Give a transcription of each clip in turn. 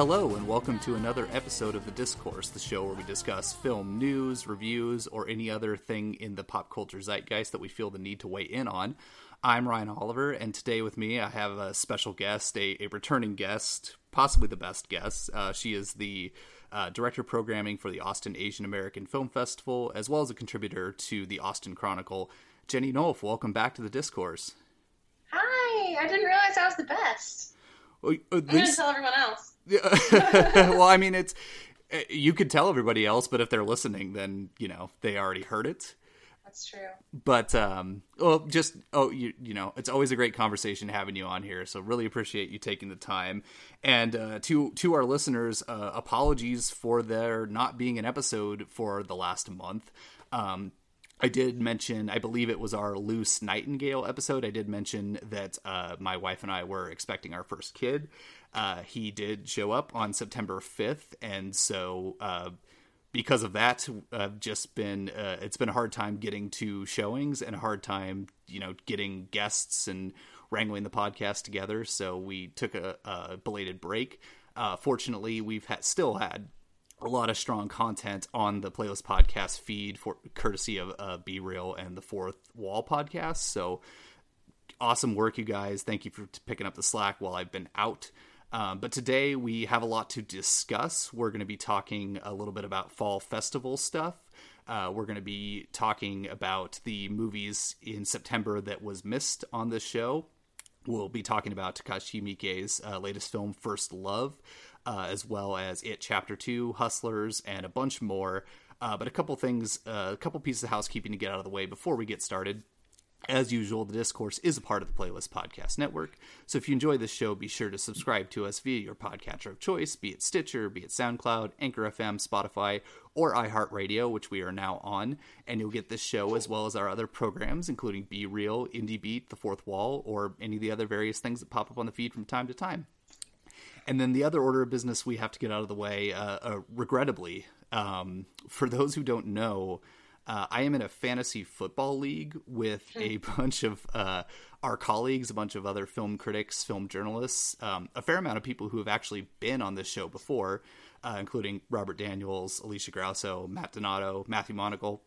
Hello, and welcome to another episode of The Discourse, the show where we discuss film news, reviews, or any other thing in the pop culture zeitgeist that we feel the need to weigh in on. I'm Ryan Oliver, and today with me I have a special guest, a, a returning guest, possibly the best guest. Uh, she is the uh, director of programming for the Austin Asian American Film Festival, as well as a contributor to the Austin Chronicle. Jenny Nulf, welcome back to The Discourse. Hi, I didn't realize I was the best. Well, I'm going to tell everyone else. well, I mean, it's uh, you could tell everybody else, but if they're listening, then you know they already heard it. That's true. But um, well, just oh, you you know, it's always a great conversation having you on here. So really appreciate you taking the time. And uh, to to our listeners, uh, apologies for there not being an episode for the last month. Um, I did mention, I believe it was our Luce Nightingale episode. I did mention that uh, my wife and I were expecting our first kid. Uh, he did show up on September 5th, and so uh, because of that, I've just been uh, it's been a hard time getting to showings and a hard time, you know, getting guests and wrangling the podcast together. So we took a, a belated break. Uh, fortunately, we've still had a lot of strong content on the playlist podcast feed for courtesy of uh, Be Real and the Fourth Wall podcast. So awesome work, you guys. Thank you for picking up the slack while I've been out. Um, but today we have a lot to discuss. We're going to be talking a little bit about fall festival stuff. Uh, we're going to be talking about the movies in September that was missed on this show. We'll be talking about Takashi Miike's uh, latest film, First Love, uh, as well as It Chapter 2, Hustlers, and a bunch more. Uh, but a couple things, uh, a couple pieces of housekeeping to get out of the way before we get started. As usual, the Discourse is a part of the Playlist Podcast Network, so if you enjoy this show, be sure to subscribe to us via your podcatcher of choice, be it Stitcher, be it SoundCloud, Anchor FM, Spotify, or iHeartRadio, which we are now on, and you'll get this show as well as our other programs, including Be Real, Indie Beat, The Fourth Wall, or any of the other various things that pop up on the feed from time to time. And then the other order of business we have to get out of the way, uh, uh, regrettably, um, for those who don't know, uh, I am in a fantasy football league with a bunch of uh, our colleagues, a bunch of other film critics, film journalists, um, a fair amount of people who have actually been on this show before, uh, including Robert Daniels, Alicia Grasso, Matt Donato, Matthew Monagle,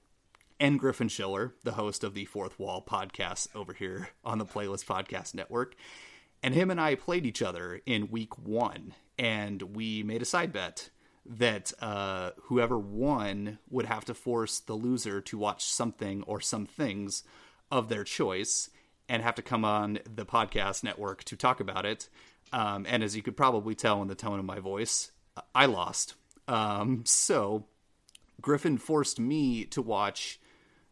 and Griffin Schiller, the host of the Fourth Wall podcast over here on the Playlist Podcast Network. And him and I played each other in week one, and we made a side bet that uh, whoever won would have to force the loser to watch something or some things of their choice and have to come on the podcast network to talk about it. Um, and as you could probably tell in the tone of my voice, I lost. Um, so Griffin forced me to watch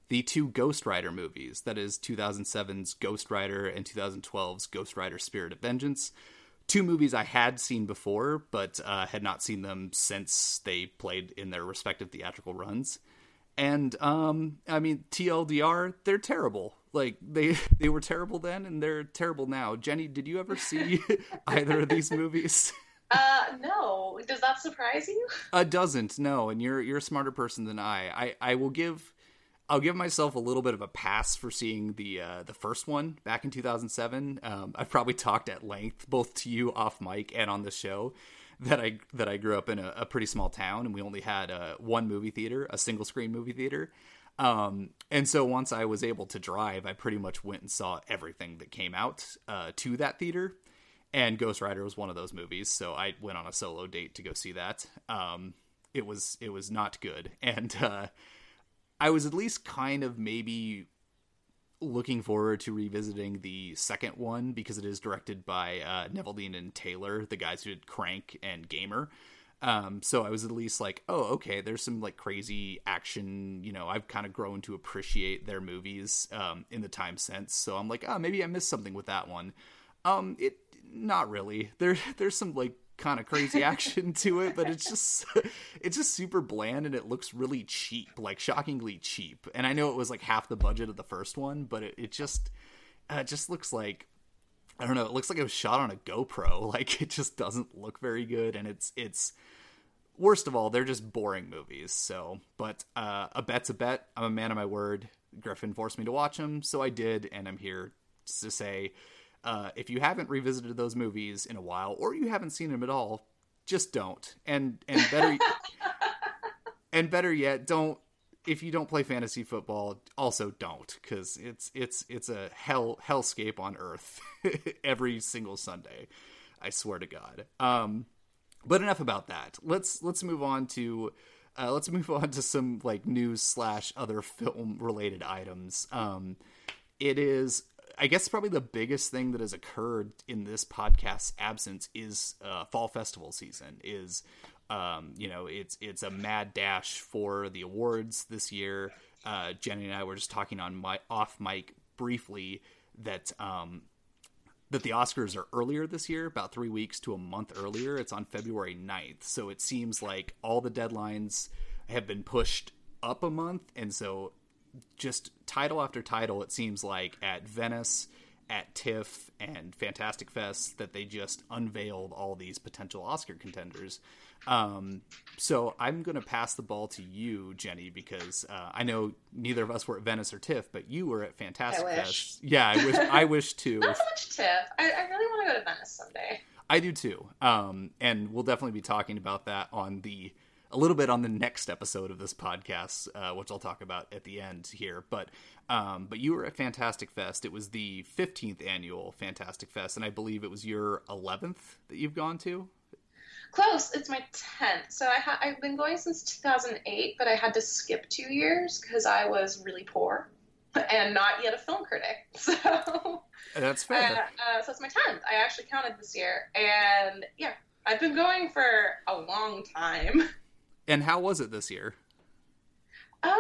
the two Ghost Rider movies. That is 2007's Ghost Rider and 2012's Ghost Rider Spirit of Vengeance. Two movies I had seen before, but uh, had not seen them since they played in their respective theatrical runs. And um, I mean, TLDR, they're terrible. Like they they were terrible then, and they're terrible now. Jenny, did you ever see either of these movies? Uh, no. Does that surprise you? Uh, doesn't no, and you're you're a smarter person than I. I I will give I'll give myself a little bit of a pass for seeing the uh, the first one back in 2007. Um, I've probably talked at length both to you off mic and on the show that I that I grew up in a, a pretty small town and we only had uh, one movie theater, a single screen movie theater. Um, and so once I was able to drive, I pretty much went and saw everything that came out uh, to that theater. And Ghost Rider was one of those movies, so I went on a solo date to go see that. Um, it was it was not good, and uh, I was at least kind of maybe looking forward to revisiting the second one because it is directed by uh, Neveldine and Taylor, the guys who did Crank and Gamer. Um, so I was at least like, oh, okay, there's some like crazy action. You know, I've kind of grown to appreciate their movies um, in the time since. So I'm like, oh, maybe I missed something with that one. Um, it not really. There, there's some like kind of crazy action to it, but it's just it's just super bland and it looks really cheap, like shockingly cheap. And I know it was like half the budget of the first one, but it, it just uh, it just looks like I don't know, it looks like it was shot on a GoPro. Like it just doesn't look very good and it's it's worst of all, they're just boring movies. So, but uh, a bet's a bet. I'm a man of my word. Griffin forced me to watch them, so I did, and I'm here to say uh, if you haven't revisited those movies in a while, or you haven't seen them at all, just don't. And and better and better yet, don't if you don't play fantasy football, also don't because it's it's it's a hell hellscape on earth every single Sunday. I swear to God. Um, but enough about that. Let's let's move on to uh, let's move on to some like news slash other film related items. Um, it is I guess probably the biggest thing that has occurred in this podcast's absence is uh, fall festival season. Is um, you know it's it's a mad dash for the awards this year. Uh, Jenny and I were just talking on my off mic briefly that um, that the Oscars are earlier this year, about three weeks to a month earlier. It's on February 9th. So it seems like all the deadlines have been pushed up a month. And so just title after title, it seems like at Venice, at TIFF, and Fantastic Fest, that they just unveiled all these potential Oscar contenders. Um, so I'm going to pass the ball to you, Jenny, because uh, I know neither of us were at Venice or TIFF, but you were at Fantastic Fest. Yeah, I wish I wish too. Not so much TIFF. I, I really want to go to Venice someday. I do too. Um, and we'll definitely be talking about that on the a little bit on the next episode of this podcast, uh, which I'll talk about at the end here. But um, but you were at Fantastic Fest. It was the 15th annual Fantastic Fest, and I believe it was your 11th that you've gone to. Close. It's my 10th. So I ha- I've been going since 2008, but I had to skip two years because I was really poor and not yet a film critic. So that's fair. Uh, uh, so it's my 10th. I actually counted this year. And yeah, I've been going for a long time. And how was it this year? Um,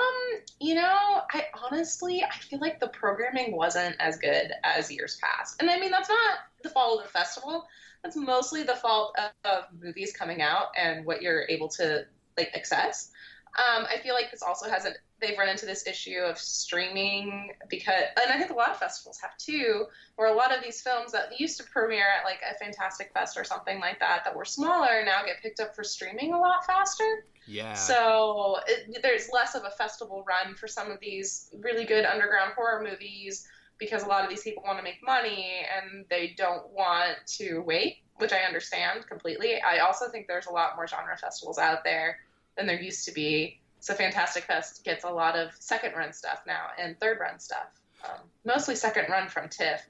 you know, I honestly I feel like the programming wasn't as good as years past. And I mean that's not the fault of the festival. That's mostly the fault of, of movies coming out and what you're able to like access. Um, I feel like this also hasn't they've run into this issue of streaming because and I think a lot of festivals have too, where a lot of these films that used to premiere at like a Fantastic Fest or something like that that were smaller now get picked up for streaming a lot faster. Yeah. So it, there's less of a festival run for some of these really good underground horror movies because a lot of these people want to make money and they don't want to wait, which I understand completely. I also think there's a lot more genre festivals out there than there used to be. So Fantastic Fest gets a lot of second run stuff now and third run stuff, um, mostly second run from TIFF.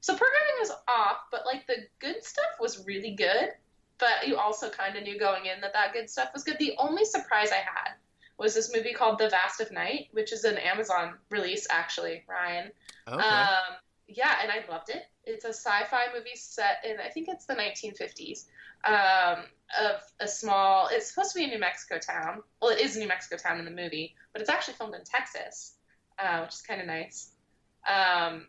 So programming was off, but like the good stuff was really good but you also kind of knew going in that that good stuff was good. The only surprise I had was this movie called The Vast of Night, which is an Amazon release, actually, Ryan. Okay. Um, yeah, and I loved it. It's a sci-fi movie set in I think it's the 1950s um, of a small. It's supposed to be a New Mexico town. Well, it is a New Mexico town in the movie, but it's actually filmed in Texas, uh, which is kind of nice. Um,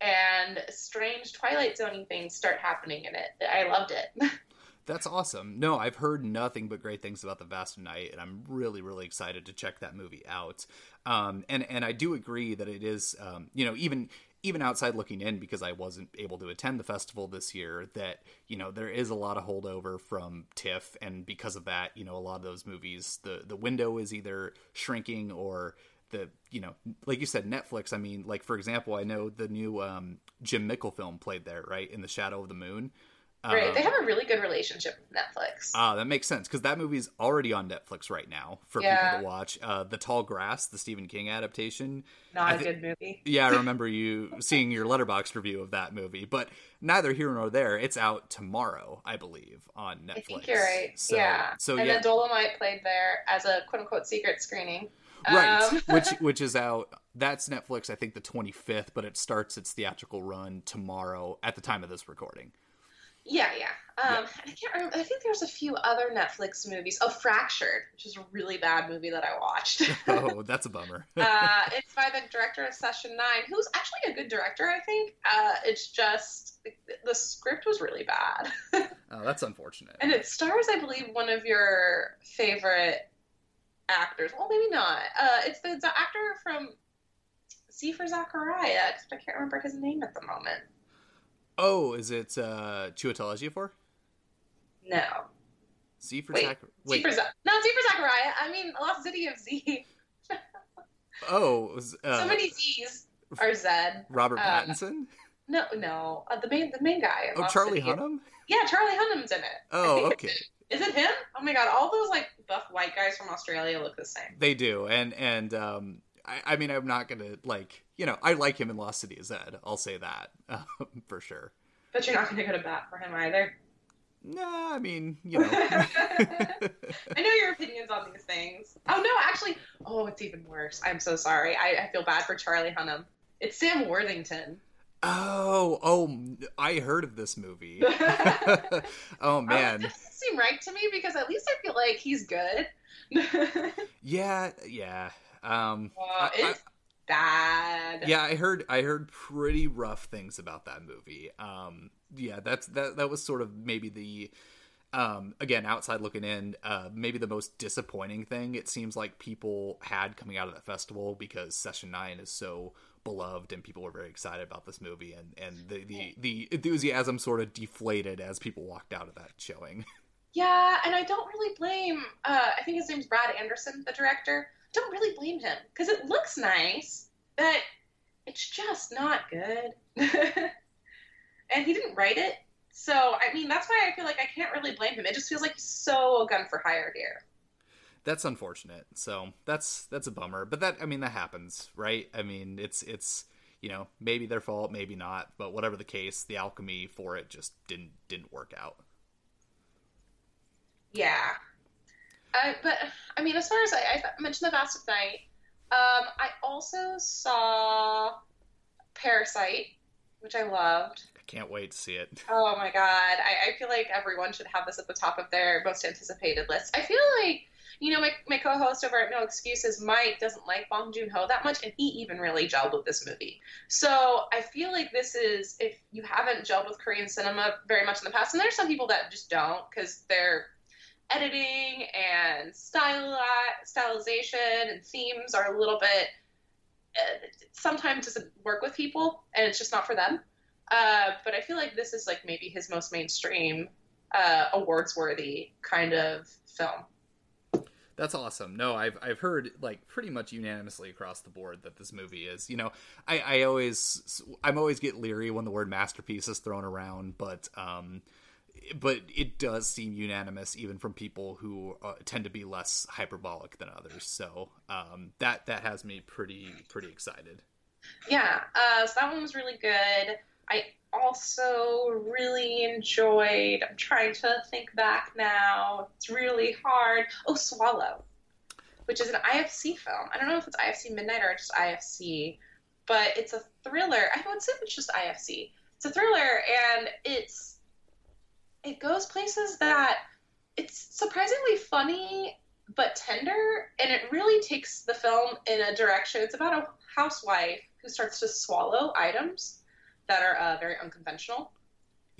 and strange Twilight Zoning things start happening in it. I loved it. That's awesome. No, I've heard nothing but great things about the Vast Night, and I'm really, really excited to check that movie out. Um, and and I do agree that it is, um, you know, even even outside looking in, because I wasn't able to attend the festival this year, that you know there is a lot of holdover from TIFF, and because of that, you know, a lot of those movies, the the window is either shrinking or the you know like you said netflix i mean like for example i know the new um, jim mickle film played there right in the shadow of the moon Right. they um, have a really good relationship with Netflix. Ah, that makes sense because that movie's already on Netflix right now for yeah. people to watch. Uh, the Tall Grass, the Stephen King adaptation. Not a good movie. yeah, I remember you seeing your Letterboxd review of that movie, but neither here nor there. It's out tomorrow, I believe, on Netflix. I think you're right. So, yeah. So and yeah. then Dolemite played there as a quote unquote secret screening. Right, um. which which is out. That's Netflix. I think the 25th, but it starts its theatrical run tomorrow at the time of this recording. Yeah, yeah. Um, yeah. I can't remember. I think there's a few other Netflix movies. Oh, Fractured, which is a really bad movie that I watched. oh, that's a bummer. uh, it's by the director of Session Nine, who's actually a good director. I think. Uh, it's just the script was really bad. oh, that's unfortunate. And it stars, I believe, one of your favorite actors. Well, maybe not. Uh, it's the, the actor from Z for Zachariah, except I can't remember his name at the moment. Oh, is it uh Chiwetel Ejiofor? No. Z for Wait, Zach. Wait. Z for Z- no, Z for Zachariah. I mean, Lost City of Z. oh, was, uh, so many Z's are Zed. Robert uh, Pattinson. No, no, uh, the main the main guy. Oh, Charlie City. Hunnam. Yeah, Charlie Hunnam's in it. Oh, okay. Is it him? Oh my god! All those like buff white guys from Australia look the same. They do, and and um, I, I mean, I'm not gonna like you know, I like him in Lost City of Zed. I'll say that um, for sure. But you're not gonna go to bat for him either. Nah, I mean, you know. I know your opinions on these things. Oh no, actually, oh, it's even worse. I'm so sorry. I, I feel bad for Charlie Hunnam. It's Sam Worthington. Oh, oh, I heard of this movie. oh man, um, doesn't seem right to me because at least I feel like he's good. yeah, yeah. Um, uh, it's I, bad. Yeah, I heard. I heard pretty rough things about that movie. Um, yeah, that's that. That was sort of maybe the. Um, again, outside looking in, uh, maybe the most disappointing thing it seems like people had coming out of that festival because Session Nine is so beloved and people were very excited about this movie and and the the, the enthusiasm sort of deflated as people walked out of that showing yeah and i don't really blame uh, i think his name's brad anderson the director don't really blame him because it looks nice but it's just not good and he didn't write it so i mean that's why i feel like i can't really blame him it just feels like he's so gun for hire here that's unfortunate. So that's that's a bummer. But that I mean that happens, right? I mean it's it's you know maybe their fault, maybe not. But whatever the case, the alchemy for it just didn't didn't work out. Yeah, I, but I mean, as far as I, I mentioned the Vast of Night, um, I also saw Parasite, which I loved. I can't wait to see it. Oh my god, I, I feel like everyone should have this at the top of their most anticipated list. I feel like you know, my, my co-host over at No Excuses, Mike, doesn't like Bong Joon-ho that much, and he even really gelled with this movie. So I feel like this is, if you haven't gelled with Korean cinema very much in the past, and there's some people that just don't because their editing and style stylization and themes are a little bit uh, sometimes doesn't work with people, and it's just not for them. Uh, but I feel like this is like maybe his most mainstream, uh, awards worthy kind of film. That's awesome. No, I've I've heard like pretty much unanimously across the board that this movie is. You know, I I always I'm always get leery when the word masterpiece is thrown around, but um, but it does seem unanimous even from people who uh, tend to be less hyperbolic than others. So um, that that has me pretty pretty excited. Yeah, uh, so that one was really good. I also really enjoyed. I'm trying to think back now. It's really hard. Oh, Swallow, which is an IFC film. I don't know if it's IFC Midnight or just IFC, but it's a thriller. I would say it's just IFC. It's a thriller, and it's it goes places that it's surprisingly funny but tender, and it really takes the film in a direction. It's about a housewife who starts to swallow items that are uh, very unconventional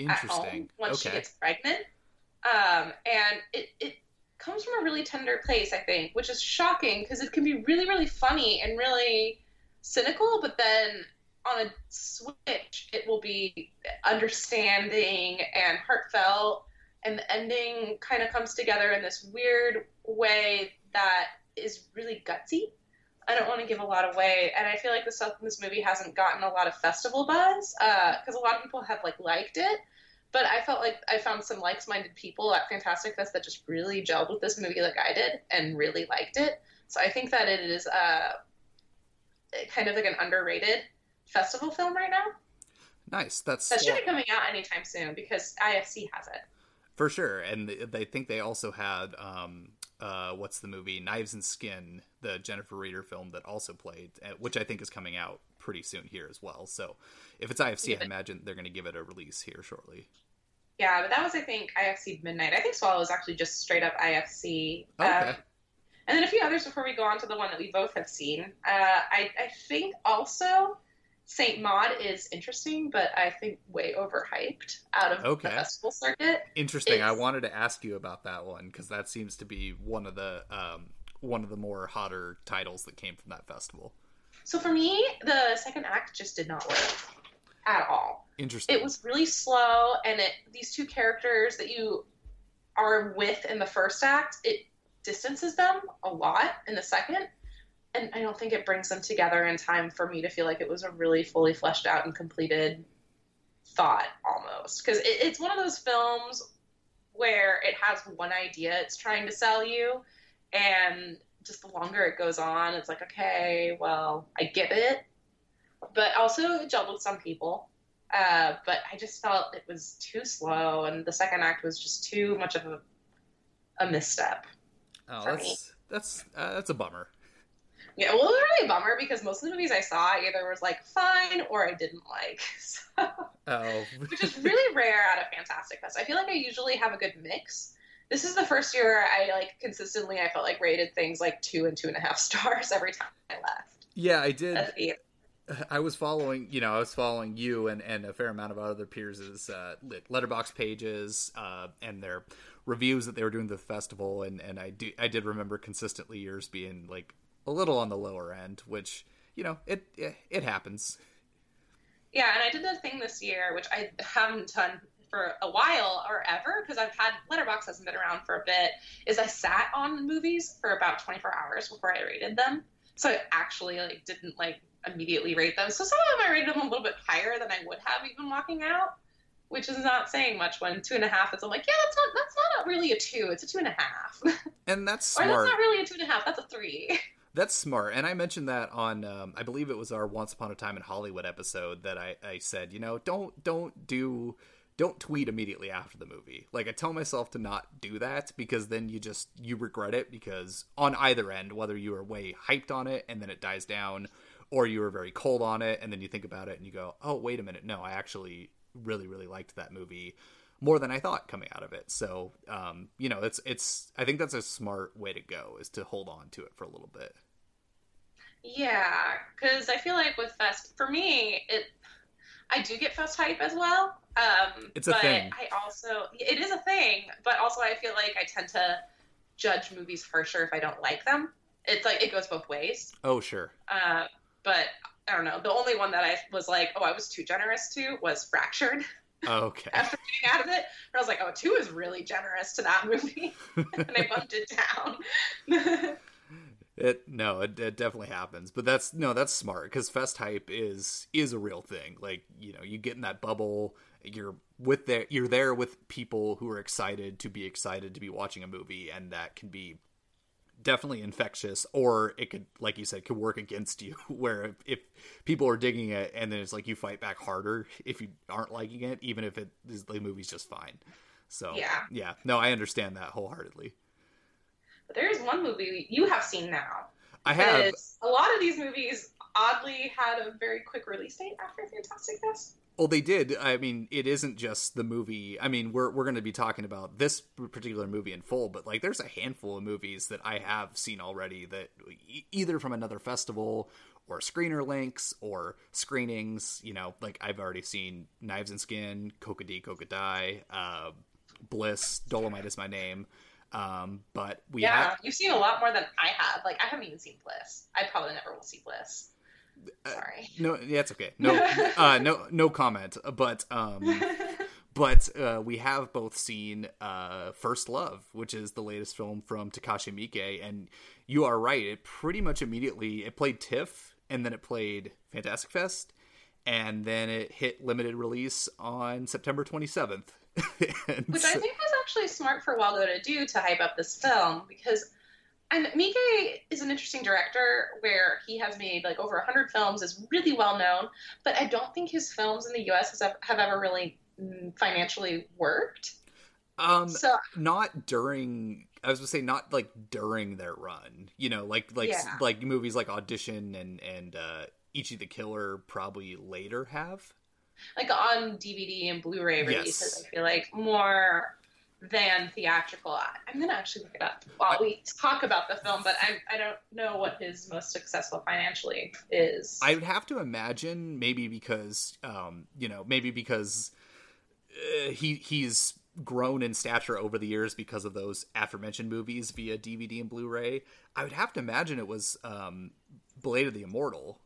at home once okay. she gets pregnant. Um, and it, it comes from a really tender place, I think, which is shocking because it can be really, really funny and really cynical, but then on a switch, it will be understanding and heartfelt. And the ending kind of comes together in this weird way that is really gutsy I don't want to give a lot away, and I feel like this this movie hasn't gotten a lot of festival buzz because uh, a lot of people have like liked it, but I felt like I found some likes-minded people at Fantastic Fest that just really gelled with this movie like I did and really liked it. So I think that it is uh, kind of like an underrated festival film right now. Nice. That's that should be coming out anytime soon because IFC has it. For sure, and they think they also had um, uh, what's the movie Knives and Skin, the Jennifer Reeder film that also played, uh, which I think is coming out pretty soon here as well. So if it's IFC, yeah. I imagine they're going to give it a release here shortly. Yeah, but that was I think IFC Midnight. I think Swallow was actually just straight up IFC. Okay. Um, and then a few others before we go on to the one that we both have seen. Uh, I, I think also Saint Maud is interesting, but I think way overhyped out of okay. the festival circuit. Interesting. It's... I wanted to ask you about that one because that seems to be one of the um, one of the more hotter titles that came from that festival. So for me, the second act just did not work at all. Interesting. It was really slow, and it these two characters that you are with in the first act, it distances them a lot in the second and I don't think it brings them together in time for me to feel like it was a really fully fleshed out and completed thought almost because it, it's one of those films where it has one idea it's trying to sell you, and just the longer it goes on, it's like, okay, well, I get it, but also it gelled with some people. Uh, but I just felt it was too slow, and the second act was just too much of a, a misstep. Oh, that's me. that's uh, that's a bummer. Yeah, well, it was really a bummer because most of the movies I saw either was like fine or I didn't like. So, oh, which is really rare at a Fantastic Fest. I feel like I usually have a good mix. This is the first year I like consistently. I felt like rated things like two and two and a half stars every time I left. Yeah, I did. I was following, you know, I was following you and, and a fair amount of other peers' uh, Letterboxd pages uh, and their reviews that they were doing the festival, and, and I do I did remember consistently yours being like a little on the lower end, which you know it it, it happens. Yeah, and I did the thing this year, which I haven't done for a while or ever because I've had Letterboxd hasn't been around for a bit. Is I sat on movies for about 24 hours before I rated them, so I actually like didn't like immediately rate them. So some of them I rated them a little bit higher than I would have even walking out, which is not saying much. When two and a half is, I'm like, yeah, that's not that's not really a two. It's a two and a half. And that's smart. or that's not really a two and a half. That's a three. That's smart. And I mentioned that on um, I believe it was our Once Upon a Time in Hollywood episode that I, I said, you know, don't don't do don't tweet immediately after the movie. Like I tell myself to not do that because then you just you regret it because on either end, whether you are way hyped on it and then it dies down, or you were very cold on it and then you think about it and you go, "Oh, wait a minute. No, I actually really really liked that movie." more than I thought coming out of it. So, um, you know, it's it's I think that's a smart way to go is to hold on to it for a little bit. Yeah, because I feel like with Fest, for me, it I do get Fest hype as well. Um, it's a but thing. I also it is a thing, but also I feel like I tend to judge movies harsher if I don't like them. It's like it goes both ways. Oh sure. Uh, but I don't know. The only one that I was like, oh, I was too generous to was Fractured. Okay. After getting out of it, I was like, oh, two is really generous to that movie, and I bumped it down. It no, it, it, definitely happens, but that's no, that's smart because fest hype is is a real thing. Like you know, you get in that bubble, you're with there, you're there with people who are excited to be excited to be watching a movie, and that can be definitely infectious, or it could, like you said, could work against you. Where if, if people are digging it, and then it's like you fight back harder if you aren't liking it, even if it the movie's just fine. So yeah, yeah, no, I understand that wholeheartedly. But there is one movie you have seen now. I have. A lot of these movies oddly had a very quick release date after Fantastic Fest. Well, they did. I mean, it isn't just the movie. I mean, we're we're going to be talking about this particular movie in full, but like, there's a handful of movies that I have seen already that either from another festival or screener links or screenings. You know, like I've already seen Knives and Skin, Koka Coca Die, uh, Bliss, Dolemite is my name. Um, but we yeah, have... you've seen a lot more than I have. Like I haven't even seen Bliss. I probably never will see Bliss. Uh, Sorry. Uh, no, yeah, it's okay. No, uh, no, no comment. But um, but uh, we have both seen uh, First Love, which is the latest film from Takashi Miike, and you are right. It pretty much immediately it played TIFF, and then it played Fantastic Fest, and then it hit limited release on September twenty seventh. Which I think was actually smart for Well Go to do to hype up this film because and Miike is an interesting director where he has made like over 100 films, is really well known, but I don't think his films in the US have, have ever really mm, financially worked. Um, so not during. I was gonna say not like during their run. You know, like like yeah. like movies like Audition and and uh, Ichi the Killer probably later have like on DVD and Blu-ray releases. Yes. I feel like more than theatrical. I'm gonna actually look it up while we talk about the film, but I I don't know what his most successful financially is. I would have to imagine maybe because um you know maybe because uh, he he's grown in stature over the years because of those aforementioned movies via DVD and Blu-ray. I would have to imagine it was um Blade of the Immortal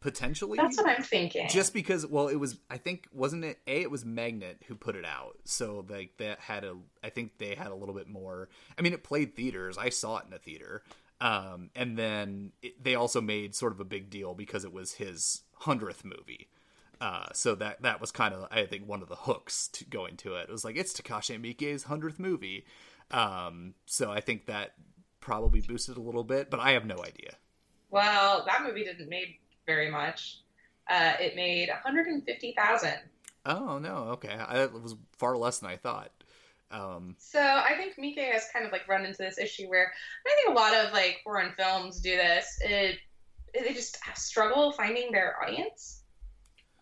potentially. That's what I'm thinking. Just because, well, it was. I think wasn't it a? It was Magnet who put it out, so like that had a. I think they had a little bit more. I mean, it played theaters. I saw it in a theater, um, and then it, they also made sort of a big deal because it was his hundredth movie. Uh, so that that was kind of I think one of the hooks to going to it. It was like it's Takashi Miike's hundredth movie, um, so I think that probably boosted a little bit, but I have no idea. Well, that movie didn't make very much. Uh, it made one hundred and fifty thousand. Oh no, okay, I, it was far less than I thought. Um, so I think Miike has kind of like run into this issue where I think a lot of like foreign films do this. It they just struggle finding their audience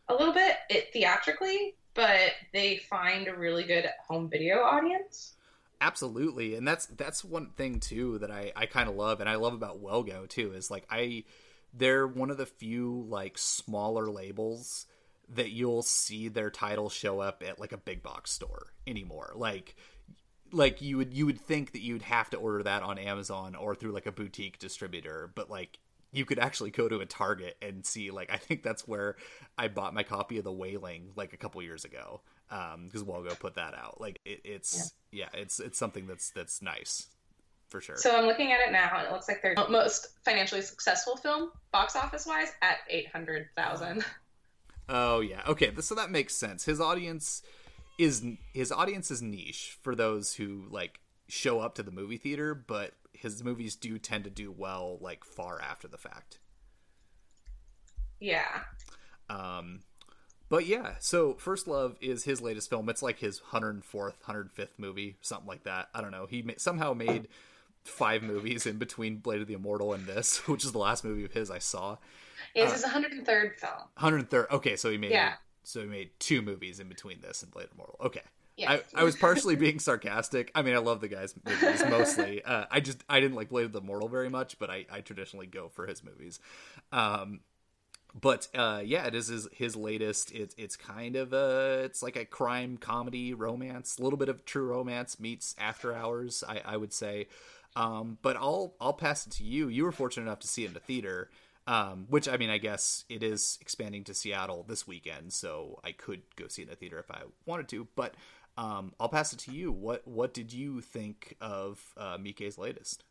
a little bit it theatrically, but they find a really good home video audience. Absolutely, and that's that's one thing too that I I kind of love, and I love about Wellgo too is like I they're one of the few like smaller labels that you'll see their title show up at like a big box store anymore. Like like you would you would think that you'd have to order that on Amazon or through like a boutique distributor, but like you could actually go to a Target and see like I think that's where I bought my copy of The Wailing like a couple years ago because um, Wellgo put that out. Like it, it's yeah. yeah, it's it's something that's that's nice for sure. So I'm looking at it now, and it looks like their most financially successful film, box office wise, at eight hundred thousand. Oh yeah, okay. So that makes sense. His audience is his audience is niche for those who like show up to the movie theater, but his movies do tend to do well like far after the fact. Yeah. Um but yeah, so First Love is his latest film. It's like his 104th, 105th movie, something like that. I don't know. He somehow made five movies in between Blade of the Immortal and this, which is the last movie of his I saw. It's uh, his 103rd film. 103rd. Okay, so he made yeah. so he made two movies in between this and Blade of the Immortal. Okay. Yes. I, I was partially being sarcastic. I mean, I love the guy's movies mostly. Uh, I just I didn't like Blade of the Immortal very much, but I, I traditionally go for his movies. Um, but uh, yeah, it is his, latest. It's it's kind of a it's like a crime comedy romance, a little bit of true romance meets After Hours. I, I would say, um, but I'll I'll pass it to you. You were fortunate enough to see it in the theater. Um, which I mean, I guess it is expanding to Seattle this weekend, so I could go see it in the theater if I wanted to. But um, I'll pass it to you. What what did you think of uh, Miike's latest?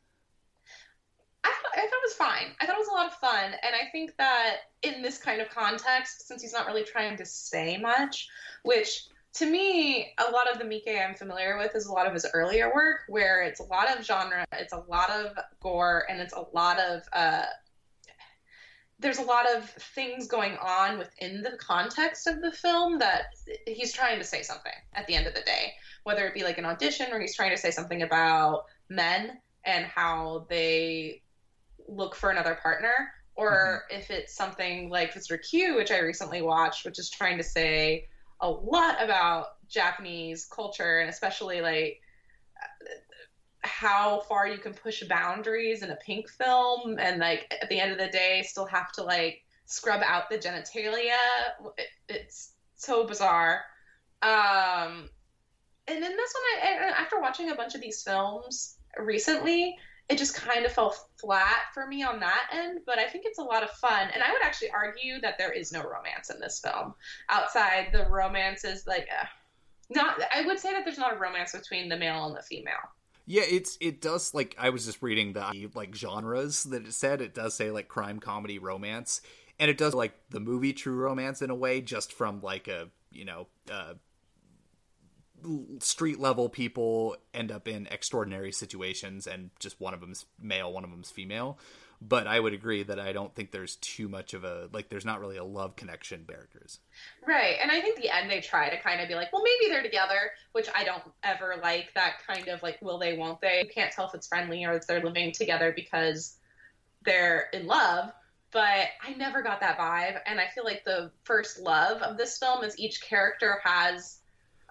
I thought, I thought it was fine. I thought it was a lot of fun, and I think that in this kind of context, since he's not really trying to say much, which to me, a lot of the Miike I'm familiar with is a lot of his earlier work, where it's a lot of genre, it's a lot of gore, and it's a lot of uh, there's a lot of things going on within the context of the film that he's trying to say something at the end of the day, whether it be like an audition or he's trying to say something about men and how they look for another partner, or mm-hmm. if it's something like Visitor Q, which I recently watched, which is trying to say a lot about Japanese culture and especially like how far you can push boundaries in a pink film and like at the end of the day still have to like scrub out the genitalia it, it's so bizarre um and then this one I, after watching a bunch of these films recently it just kind of fell flat for me on that end but i think it's a lot of fun. And i would actually argue that there is no romance in this film. Outside the romance is like uh, not i would say that there's not a romance between the male and the female. Yeah, it's it does like I was just reading the like genres that it said. It does say like crime, comedy, romance, and it does like the movie True Romance in a way, just from like a you know uh, street level people end up in extraordinary situations, and just one of them's male, one of them's female but I would agree that I don't think there's too much of a like there's not really a love connection characters. Right. And I think the end they try to kind of be like, well maybe they're together, which I don't ever like that kind of like will they won't they. You can't tell if it's friendly or if they're living together because they're in love. But I never got that vibe and I feel like the first love of this film is each character has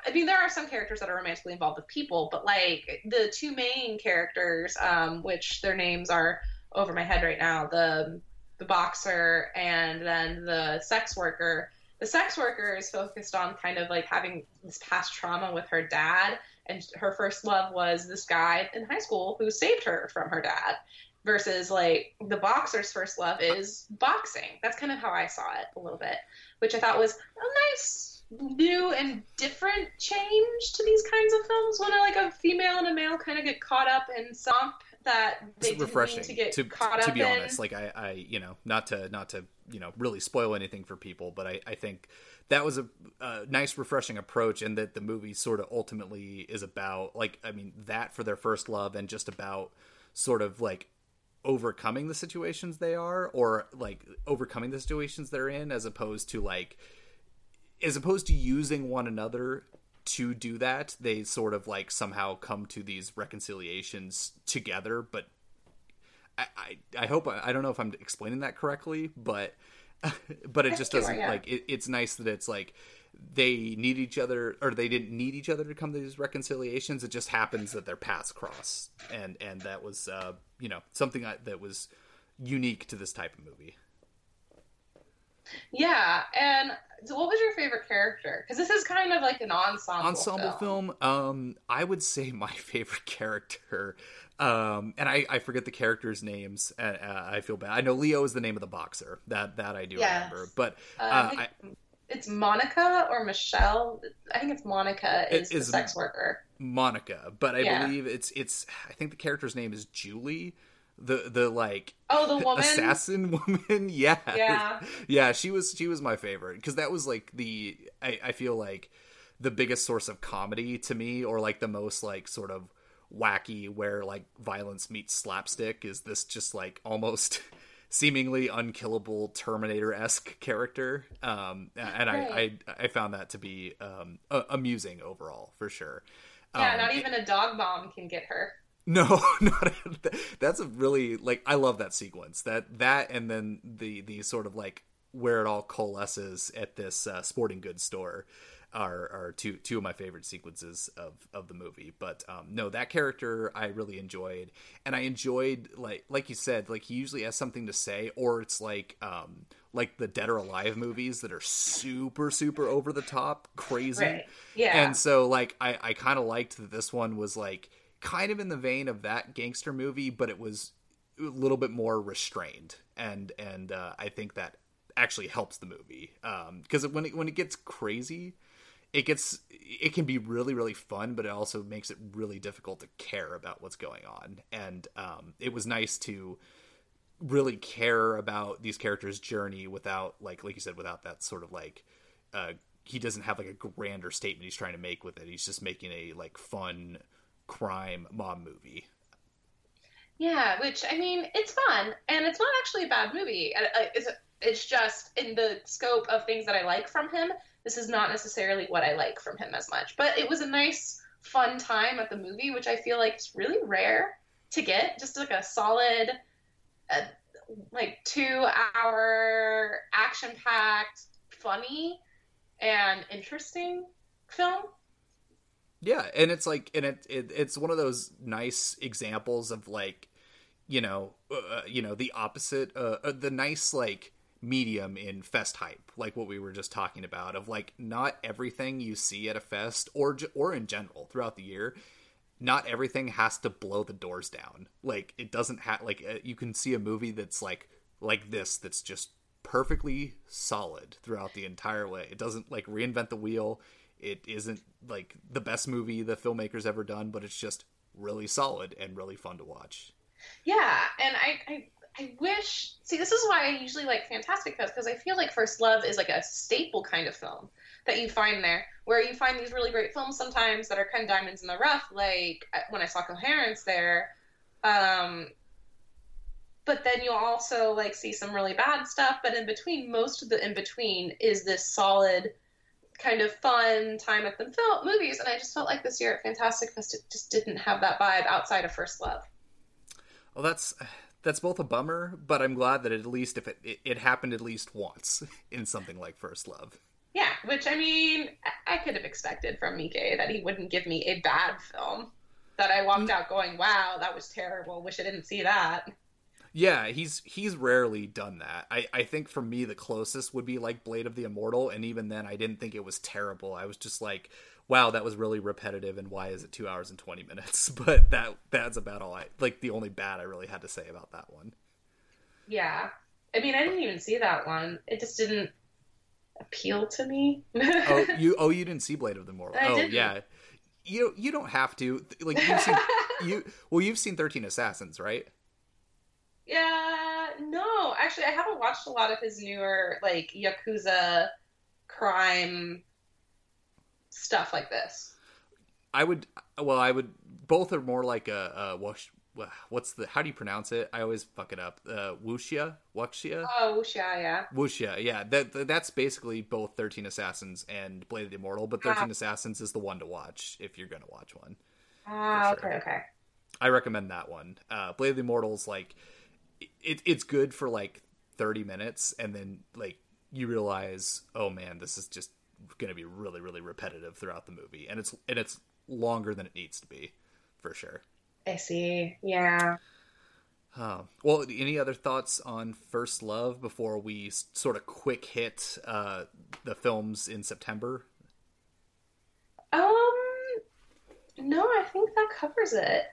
I mean, there are some characters that are romantically involved with people, but like the two main characters, um, which their names are over my head right now the the boxer and then the sex worker the sex worker is focused on kind of like having this past trauma with her dad and her first love was this guy in high school who saved her from her dad versus like the boxer's first love is boxing. That's kind of how i saw it a little bit which i thought was a nice new and different change to these kinds of films when like a female and a male kind of get caught up in some that they it's refreshing need to get to, caught to up be in. honest like I, I you know not to not to you know really spoil anything for people but i, I think that was a, a nice refreshing approach and that the movie sort of ultimately is about like i mean that for their first love and just about sort of like overcoming the situations they are or like overcoming the situations they're in as opposed to like as opposed to using one another to do that they sort of like somehow come to these reconciliations together but i i, I hope I, I don't know if i'm explaining that correctly but but it just doesn't are, yeah. like it, it's nice that it's like they need each other or they didn't need each other to come to these reconciliations it just happens that their paths cross and and that was uh you know something I, that was unique to this type of movie Yeah, and so what was your favorite character? Because this is kind of like an ensemble. ensemble film. um i would say my favorite character um and i i forget the characters names and uh, i feel bad i know leo is the name of the boxer that that i do Yes. remember but Uh, uh, I it's Monica or Michelle. I think it's Monica It is the sex worker. monica but i Yeah. believe it's it's i think the character's name is julie the the like Oh, the woman. assassin woman yeah Yeah. yeah she was she was my favorite because that was like the I, I feel like the biggest source of comedy to me or like the most like sort of wacky where like violence meets slapstick is this just like almost seemingly unkillable terminator-esque character um and I, Right. I i found that to be um amusing overall for sure Yeah, Um, not even a dog bomb can get her. No, not that's a really like I love that sequence. That that and then the the sort of like where it all coalesces at this uh, sporting goods store are are two two of my favorite sequences of of the movie. But um, no, that character I really enjoyed, and I enjoyed like like you said, like he usually has something to say, or it's like um like the Dead or Alive movies that are super super over the top, crazy. Right. Yeah. And so like I I kind of liked that this one was like kind of in the vein of that gangster movie, but it was a little bit more restrained, and and uh, I think that actually helps the movie because when it when it gets crazy, it gets it can be really really fun, but it also makes it really difficult to care about what's going on, and um, it was nice to really care about these characters' journey without like like you said without that sort of like uh he doesn't have like a grander statement he's trying to make with it. He's just making a like fun crime mom movie. Yeah, which I mean, it's fun, and it's not actually a bad movie. It's it's just in the scope of things that I like from him. This is not necessarily what I like from him as much, but it was a nice, fun time at the movie, which I feel like is really rare to get. Just like a solid, uh, like two hour action packed, funny, and interesting film. Yeah, and it's like, and it, it it's one of those nice examples of like, you know, uh, you know, the opposite, uh, uh, the nice like medium in fest hype, like what we were just talking about, of like not everything you see at a fest or or in general throughout the year, not everything has to blow the doors down. Like it doesn't have like uh, you can see a movie that's like like this that's just perfectly solid throughout the entire way. It doesn't like reinvent the wheel. It isn't like the best movie the filmmaker's ever done, but it's just really solid and really fun to watch. Yeah, and I, I, I wish. See, this is why I usually like Fantastic Fest because I feel like First Love is like a staple kind of film that you find there, where you find these really great films sometimes that are kind of diamonds in the rough. Like uh, when I saw Coherence there, um, but then you'll also like see some really bad stuff. But in between, most of the in between is this solid kind of fun time at the film movies, and I just felt like this year at Fantastic Fest it just didn't have that vibe outside of First Love. Well, that's that's both a bummer, but I'm glad that at least if it it, it happened at least once in something like First Love. Yeah, which I mean, I- could have expected from Miike that he wouldn't give me a bad film. That I walked mm. out going, "Wow, that was terrible. Wish I didn't see that." Yeah, he's he's rarely done that. I, I think for me the closest would be like Blade of the Immortal, and even then I didn't think it was terrible. I was just like, wow, that was really repetitive, and why is it two hours and twenty minutes? But that that's about all I like. The only bad I really had to say about that one. Yeah, I mean, I didn't even see that one. It just didn't appeal to me. Oh, you oh you didn't see Blade of the Immortal? I oh didn't. yeah, You you don't have to like you've seen you well you've seen Thirteen Assassins right? Yeah, no, actually, I haven't watched a lot of his newer like yakuza crime stuff like this. I would well I would both are more like a, a what's the how do you pronounce it? I always fuck it up. Uh, wuxia, wuxia. Oh, wuxia, yeah. Wuxia, yeah. That, that that's basically both Thirteen Assassins and Blade of the Immortal, but Thirteen ah. Assassins is the one to watch if you're gonna watch one. Ah, sure. okay, okay. I recommend that one. Uh, Blade of the Immortals, like it, it's good for like 30 minutes, and then like you realize, oh man, this is just gonna be really, really repetitive throughout the movie, and it's and it's longer than it needs to be, for sure. I see. Yeah. Uh, well, any other thoughts on First Love before we sort of quick hit uh, the films in September? Um, no, I think that covers it.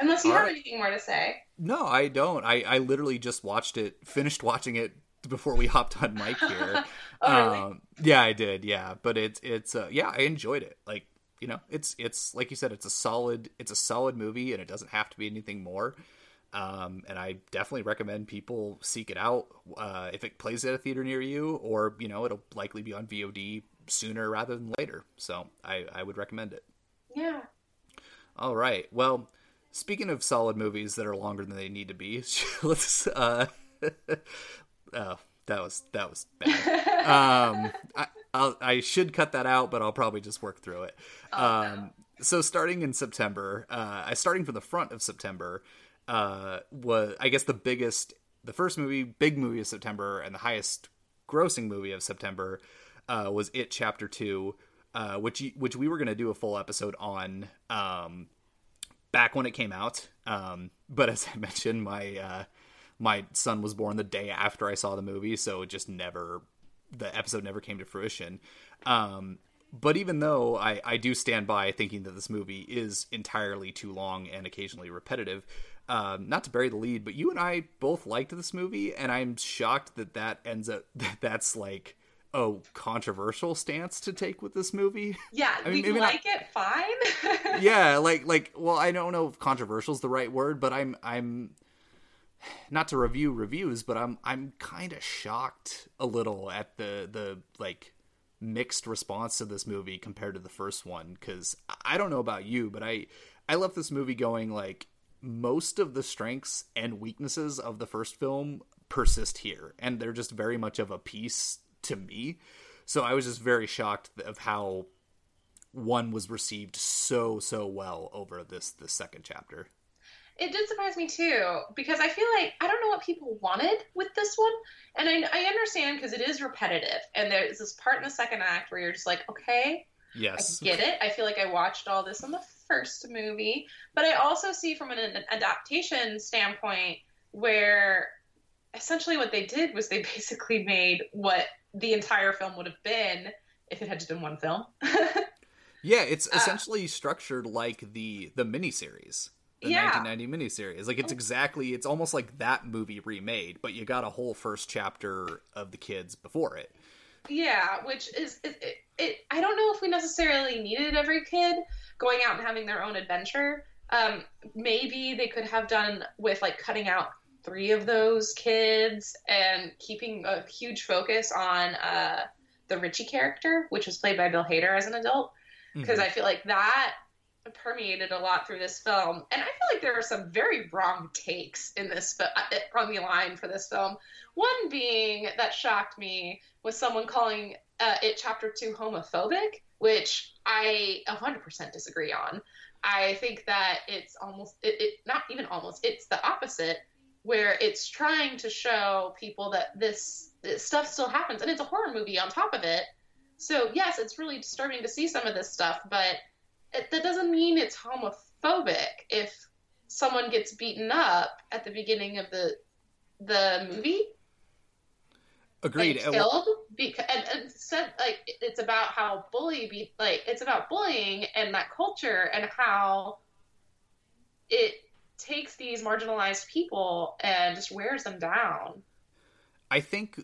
Unless you All have right. anything more to say. No, I don't. I, I literally just watched it, finished watching it before we hopped on mic here. oh, really? um, yeah, I did. Yeah, but it's it's uh, yeah, I enjoyed it. Like you know, it's it's like you said, it's a solid it's a solid movie, and it doesn't have to be anything more. Um, and I definitely recommend people seek it out uh, if it plays at a theater near you, or you know, it'll likely be on VOD sooner rather than later. So I, I would recommend it. Yeah. All right. Well, speaking of solid movies that are longer than they need to be, let's. Uh, oh, that was that was bad. um, I, I'll, I should cut that out, but I'll probably just work through it. Oh, um, no. So starting in September, uh, I starting from the front of September, uh, was I guess the biggest, the first movie, big movie of September, and the highest grossing movie of September uh, was It Chapter Two, uh, which which we were going to do a full episode on um, back when it came out. Um, but as I mentioned, my uh, my son was born the day after I saw the movie, so it just never the episode never came to fruition. Um, but even though I, I do stand by thinking that this movie is entirely too long and occasionally repetitive, um, not to bury the lead, but you and I both liked this movie, and I'm shocked that that ends up that that's like a controversial stance to take with this movie. Yeah, I mean, maybe like not... it fine. yeah, like like well, I don't know if controversial is the right word, but I'm I'm not to review reviews, but I'm I'm kind of shocked a little at the the like mixed response to this movie compared to the first one cuz I don't know about you, but I I left this movie going like most of the strengths and weaknesses of the first film persist here and they're just very much of a piece to me. So I was just very shocked of how one was received so so well over this the second chapter. It did surprise me too because I feel like I don't know what people wanted with this one, and I, I understand because it is repetitive, and there's this part in the second act where you're just like, okay, yes, I get it. I feel like I watched all this in the first movie, but I also see from an, an adaptation standpoint where essentially what they did was they basically made what the entire film would have been if it had just been one film. yeah, it's uh, essentially uh, structured like the the miniseries the yeah. 1990 miniseries. Like it's exactly, it's almost like that movie remade, but you got a whole first chapter of the kids before it. Yeah, which is it, it, it I don't know if we necessarily needed every kid going out and having their own adventure. Um, maybe they could have done with like cutting out three of those kids and keeping a huge focus on uh, the Richie character, which was played by Bill Hader as an adult, because mm-hmm. I feel like that permeated a lot through this film, and I feel like there are some very wrong takes in this uh, on the line for this film. One being that shocked me was someone calling uh, it Chapter Two homophobic, which I 100% disagree on. I think that it's almost it, it not even almost it's the opposite where it's trying to show people that this, this stuff still happens and it's a horror movie on top of it. So yes, it's really disturbing to see some of this stuff, but it, that doesn't mean it's homophobic if someone gets beaten up at the beginning of the the movie. Agreed. And killed because and, and said like it's about how bully be like it's about bullying and that culture and how it takes these marginalized people and just wears them down. I think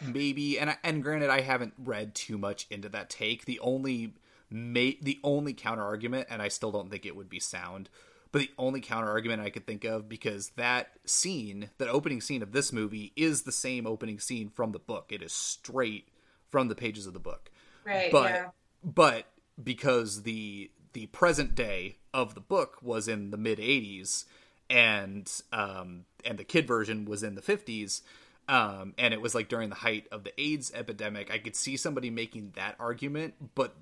maybe, and and granted, I haven't read too much into that take. The only may the only counter argument, and I still don't think it would be sound, but the only counter argument I could think of because that scene, that opening scene of this movie, is the same opening scene from the book. It is straight from the pages of the book. Right. But yeah. but because the the present day of the book was in the mid 80s and um and the kid version was in the 50s um and it was like during the height of the AIDS epidemic. I could see somebody making that argument but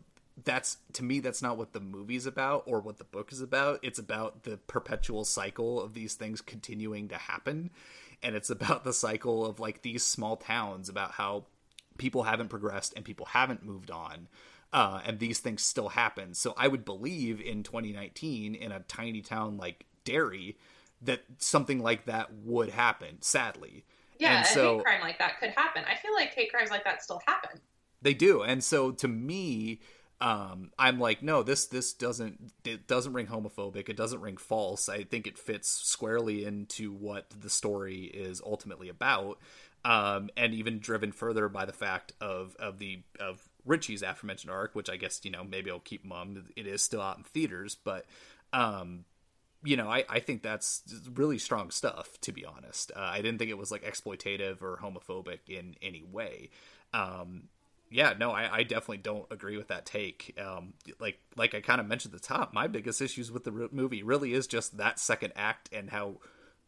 that's to me that's not what the movie's about or what the book is about. It's about the perpetual cycle of these things continuing to happen and it's about the cycle of like these small towns about how people haven't progressed and people haven't moved on uh, and these things still happen. So i would believe in 2019 in a tiny town like derry that something like that would happen sadly. Yeah, and a so hate crime like that could happen. I feel like hate crimes like that still happen. they do. And so to me um i'm like no this this doesn't it doesn't ring homophobic. It doesn't ring false. I think it fits squarely into what the story is ultimately about um and even driven further by the fact of of the of richie's aforementioned arc which i guess you know maybe i'll keep mum it is still out in theaters but um you know, I, I think that's really strong stuff, to be honest. Uh, I didn't think it was like exploitative or homophobic in any way. Um, yeah, no, I, I definitely don't agree with that take. Um, like, like I kind of mentioned at the top, my biggest issues with the re- movie really is just that second act and how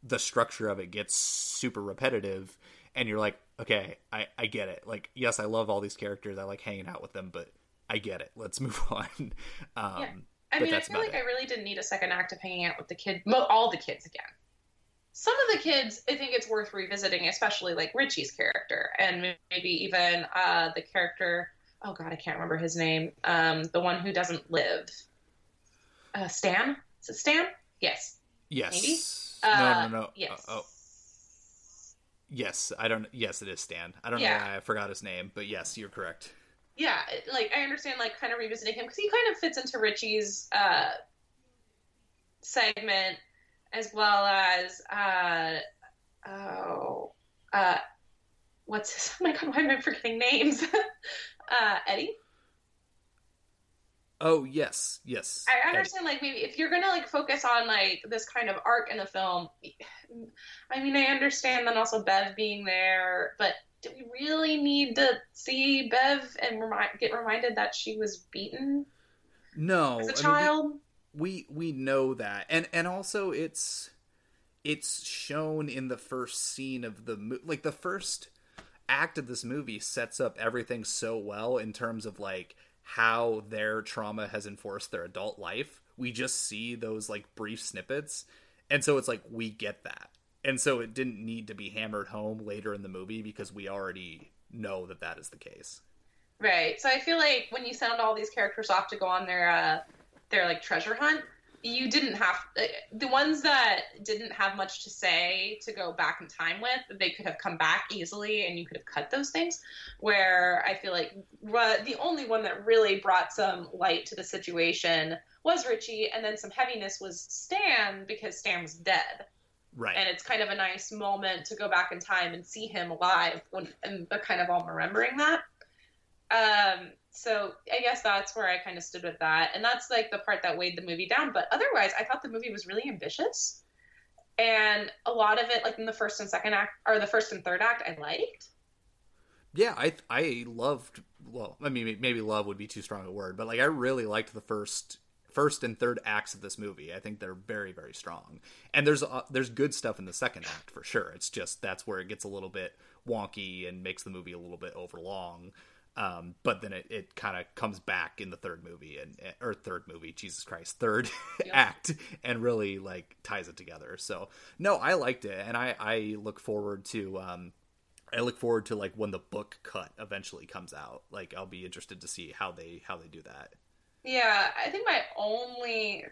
the structure of it gets super repetitive. And you're like, okay, I, I get it. Like, yes, I love all these characters. I like hanging out with them, but I get it. Let's move on. Um, Yeah. I But mean, I feel like it. I really didn't need a second act of hanging out with the kid, all the kids again. Some of the kids, I think it's worth revisiting, especially like Richie's character, and maybe even uh, the character. Oh God, I can't remember his name. Um, the one who doesn't live. Uh, Stan. Is it Stan? Yes. Yes. Maybe? no, Uh, no, no. Yes. Oh, oh, yes. I don't. Yes, it is Stan. I don't know why I forgot his name, but yes, you're correct. yeah, like I understand, like kind of revisiting him because he kind of fits into Richie's uh, segment as well as uh, oh, uh, what's his? Oh my god, why am I forgetting names? uh, Eddie. Oh yes, yes. I understand, like maybe if you're gonna like focus on like this kind of arc in the film, I mean, I understand then also Bev being there, but do we really need to see Bev and remind, get reminded that she was beaten no, as a I mean, child? we we know that, and and also it's it's shown in the first scene of the mo- like the first act of this movie sets up everything so well in terms of like how their trauma has enforced their adult life. We just see those like brief snippets, and so it's like we get that, and so it didn't need to be hammered home later in the movie because we already know that that is the case. Right. So I feel like when you send all these characters off to go on their uh, their like treasure hunt, you didn't have uh, the ones that didn't have much to say to go back in time with. They could have come back easily, and you could have cut those things. Where I feel like the only one that really brought some light to the situation was Richie, and then some heaviness was Stan because Stan was dead Right. and it's kind of a nice moment to go back in time and see him alive when and kind of all remembering that um so i guess that's where i kind of stood with that. And that's like the part that weighed the movie down. But otherwise i thought the movie was really ambitious. And a lot of it like in the first and second act or the first and third act i liked. Yeah i i loved well i mean maybe love would be too strong a word but like i really liked the first first and third acts of this movie. I think they're very very strong. And there's uh, there's good stuff in the second act for sure. It's just that's where it gets a little bit wonky and makes the movie a little bit overlong um, but then it, it kind of comes back in the third movie and or third movie jesus christ third Yeah. act and really like ties it together so no i liked it and i i look forward to um I look forward to like when the book cut eventually comes out. Like I'll be interested to see how they how they do that. Yeah, I think my only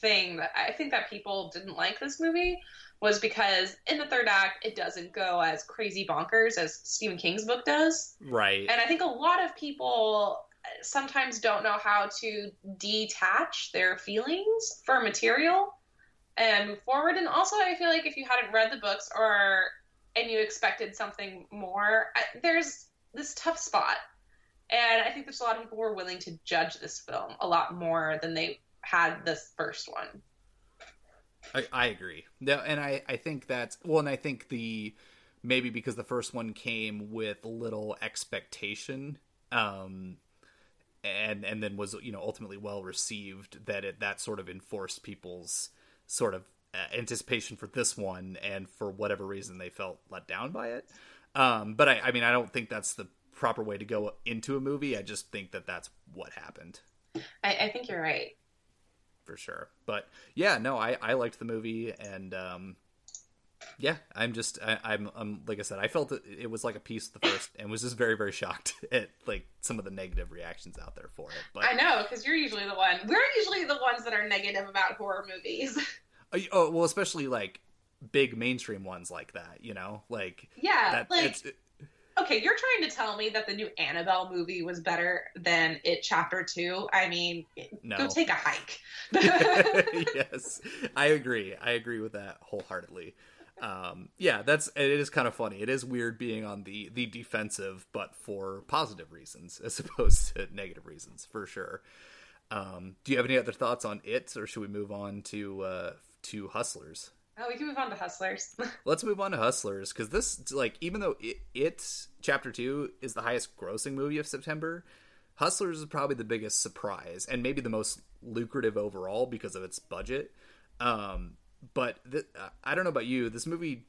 thing that I think that people didn't like this movie was because in the third act it doesn't go as crazy bonkers as Stephen King's book does. Right. And I think a lot of people sometimes don't know how to detach their feelings for material and move forward. And also, I feel like if you hadn't read the books or and you expected something more, there's this tough spot And I think there's a lot of people who are willing to judge this film a lot more than they had this first one. I, I agree. No, and I, I think that's well, and I think the maybe because the first one came with little expectation, um, and and then was you know ultimately well received that it that sort of enforced people's sort of uh, anticipation for this one, and for whatever reason they felt let down by it. Um, but I, I mean, I don't think that's the proper way to go into a movie. I just think that that's what happened. I, I think you're right. For sure. But yeah, no, I, I liked the movie and, um, yeah, I'm just, I, I'm, I'm, like I said, I felt it, it was like a piece of the first and was just very, very shocked at like some of the negative reactions out there for it. But I know, because you're usually the one, we're usually the ones that are negative about horror movies. oh, well, especially like big mainstream ones like that, you know, like, yeah, that, like, okay, you're trying to tell me that the new Annabelle movie was better than it Chapter Two. I mean, no. go take a hike. yes, I agree. I agree with that wholeheartedly. Um, yeah, that's it is kind of funny. It is weird being on the the defensive, but for positive reasons as opposed to negative reasons, for sure. Um, do you have any other thoughts on it, or should we move on to uh, to Hustlers? Oh, we can move on to Hustlers. Let's move on to Hustlers because this, like, even though it, it, Chapter Two is the highest grossing movie of September, Hustlers is probably the biggest surprise and maybe the most lucrative overall because of its budget. Um, but th- I don't know about you, this movie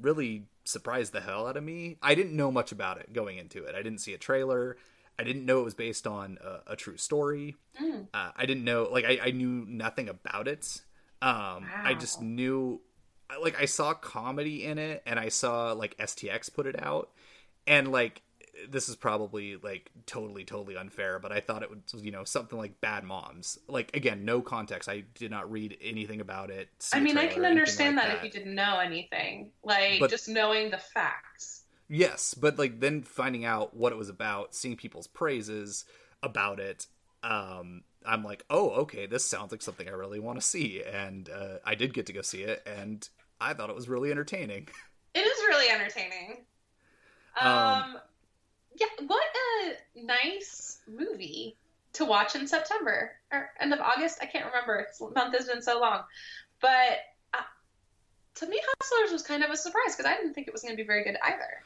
really surprised the hell out of me. I didn't know much about it going into it. I didn't see a trailer. I didn't know it was based on a, a true story. Mm. Uh, I didn't know, like, I, I knew nothing about it. Um, wow. I just knew, like, I saw comedy in it, and I saw like STX put it out, and like this is probably like totally totally unfair but i thought it was you know something like bad moms. Like again no context. I did not read anything about it i mean i can understand like that, that, if you didn't know anything like but, just knowing the facts. Yes but like then finding out what it was about seeing people's praises about it um I'm like, oh, okay, this sounds like something I really want to see, and uh, I did get to go see it, and I thought it was really entertaining. It is really entertaining. Um, um yeah, what a nice movie to watch in September or end of August. I can't remember. The month has been so long, but uh, to me, Hustlers was kind of a surprise because I didn't think it was going to be very good either.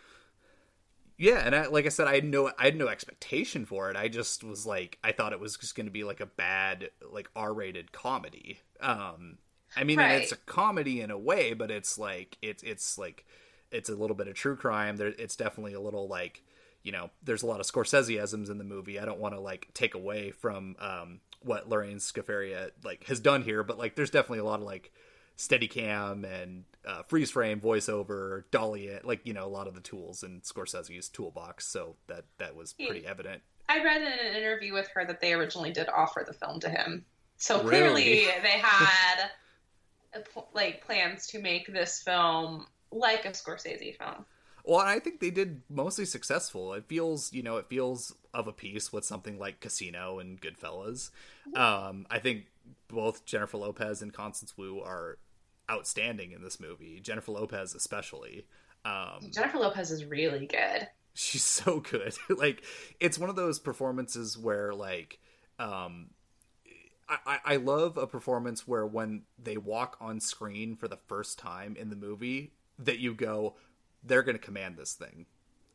Yeah, and I, like I said, I had no I had no expectation for it. I just was like, I thought it was just going to be like a bad like R rated comedy. Um, I mean, right. it's a comedy in a way, but it's like it's it's like it's a little bit of true crime. There, it's definitely a little like you know, there's a lot of Scorseseisms in the movie. I don't want to like take away from um, what Lorene Scafaria like has done here, but like there's definitely a lot of like Steadicam and uh, freeze frame, voiceover, dolly it, like you know a lot of the tools in Scorsese's toolbox. So that that was pretty evident. I read in an interview with her that they originally did offer the film to him. So really? clearly they had like plans to make this film like a Scorsese film. Well, I think they did mostly successful. It feels, you know, it feels of a piece with something like Casino and Goodfellas. Um, I think both Jennifer Lopez and Constance Wu are outstanding in this movie. Jennifer Lopez especially. Um, Jennifer Lopez is really good. She's so good. like it's one of those performances where like um I, I love a performance where when they walk on screen for the first time in the movie that you go, they're gonna command this thing.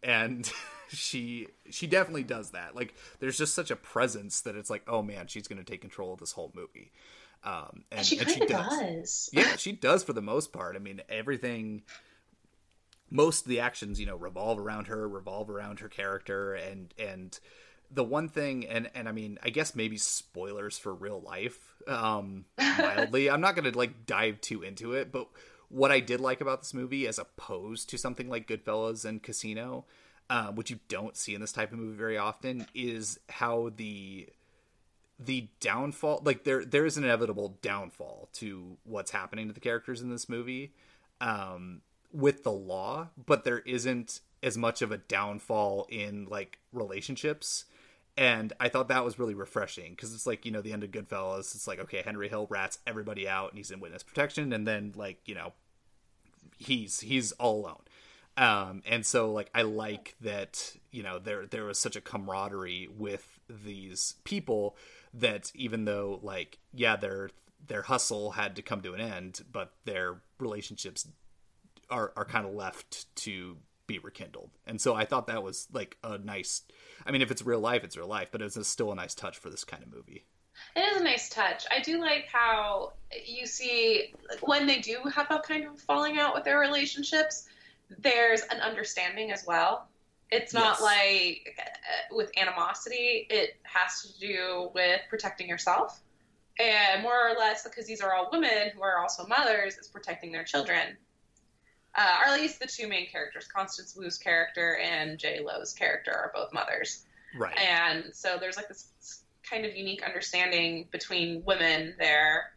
And she she definitely does that. Like there's just such a presence that it's like, oh man, she's gonna take control of this whole movie. Um, and, and she, and she does. does. yeah, she does for the most part. I mean, everything, most of the actions, you know, revolve around her, revolve around her character, and and the one thing, and and I mean, I guess maybe spoilers for real life, um, mildly. I'm not gonna like dive too into it, but what I did like about this movie, as opposed to something like Goodfellas and Casino, uh, which you don't see in this type of movie very often, is how the the downfall like there there is an inevitable downfall to what's happening to the characters in this movie um with the law but there isn't as much of a downfall in like relationships. And i thought that was really refreshing because it's like you know the end of goodfellas it's like okay henry hill rats everybody out and he's in witness protection and then like you know he's he's all alone. Um, and so like I like that you know there there was such a camaraderie with these people that even though like yeah their their hustle had to come to an end, but their relationships are are kind of left to be rekindled. And so I thought that was like a nice. I mean, if it's real life, it's real life, but it's still a nice touch for this kind of movie. It is a nice touch. I do like how you see when they do have a kind of falling out with their relationships, there's an understanding as well. It's not yes. like uh, with animosity, it has to do with protecting yourself. And more or less, because these are all women who are also mothers, is protecting their children. Uh, or at least the two main characters, Constance Wu's character and J Lo's character, are both mothers. Right. And so there's like this kind of unique understanding between women there.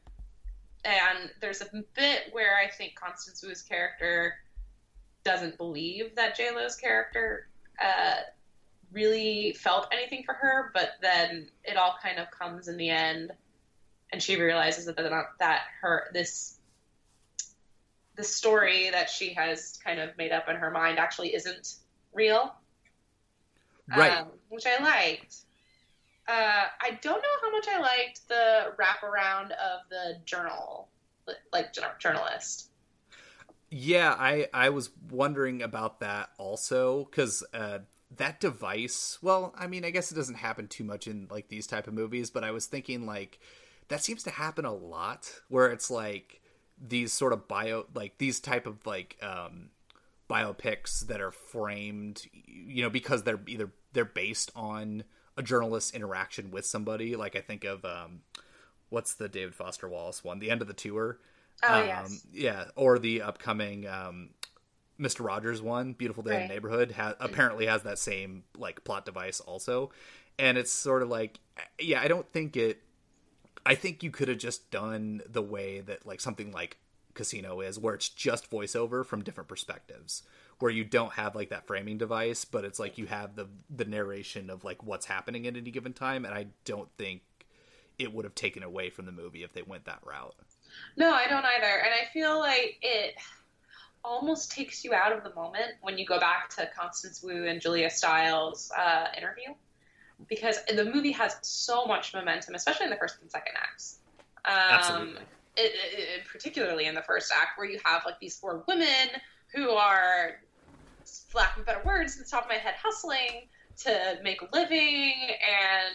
And there's a bit where I think Constance Wu's character doesn't believe that J Lo's character uh, really felt anything for her, but then it all kind of comes in the end, and she realizes that that, that her this the story that she has kind of made up in her mind actually isn't real, right? Um, which I liked. Uh, I don't know how much I liked the wraparound of the journal, like journalist. Yeah, I I was wondering about that also because uh, that device. Well, I mean, I guess it doesn't happen too much in like these type of movies, but I was thinking like that seems to happen a lot where it's like these sort of bio like these type of like um biopics that are framed you know because they're either they're based on a journalist's interaction with somebody. Like I think of um, what's the David Foster Wallace one, The End of the Tour. Oh um, yes. Yeah, or the upcoming um, Mr. Rogers one, Beautiful Day right. in the Neighborhood, ha- apparently has that same like plot device also, and it's sort of like, yeah, I don't think it. I think you could have just done the way that like something like Casino is, where it's just voiceover from different perspectives where you don't have like that framing device, but it's like you have the the narration of like what's happening at any given time, and I don't think it would have taken away from the movie if they went that route. No, I don't either, and I feel like it almost takes you out of the moment when you go back to Constance Wu and Julia Stiles' uh, interview, because the movie has so much momentum, especially in the first and second acts. Um, Absolutely. It, it, particularly in the first act, where you have like these four women who are, for lack of better words, in the top of my head, hustling to make a living and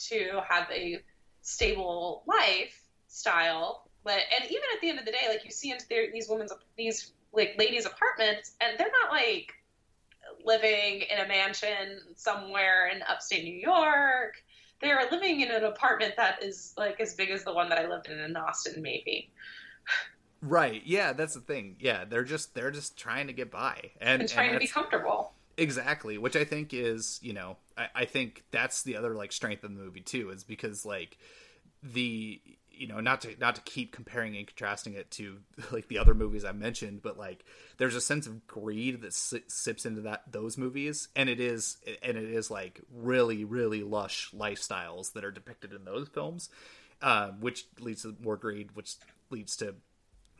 to have a stable lifestyle. But and even at the end of the day, like you see into their, these women's these like ladies' apartments, and they're not like living in a mansion somewhere in upstate New York. They are living in an apartment that is like as big as the one that I lived in in Austin, maybe. Right. Yeah, that's the thing. Yeah, they're just they're just trying to get by and, and trying and to be comfortable. Exactly, which I think is, you know, I, I think that's the other like strength of the movie too, is because like the you know not to not to keep comparing and contrasting it to like the other movies I mentioned, but like there's a sense of greed that sips into that those movies, and it is and it is like really really lush lifestyles that are depicted in those films, uh, which leads to more greed, which leads to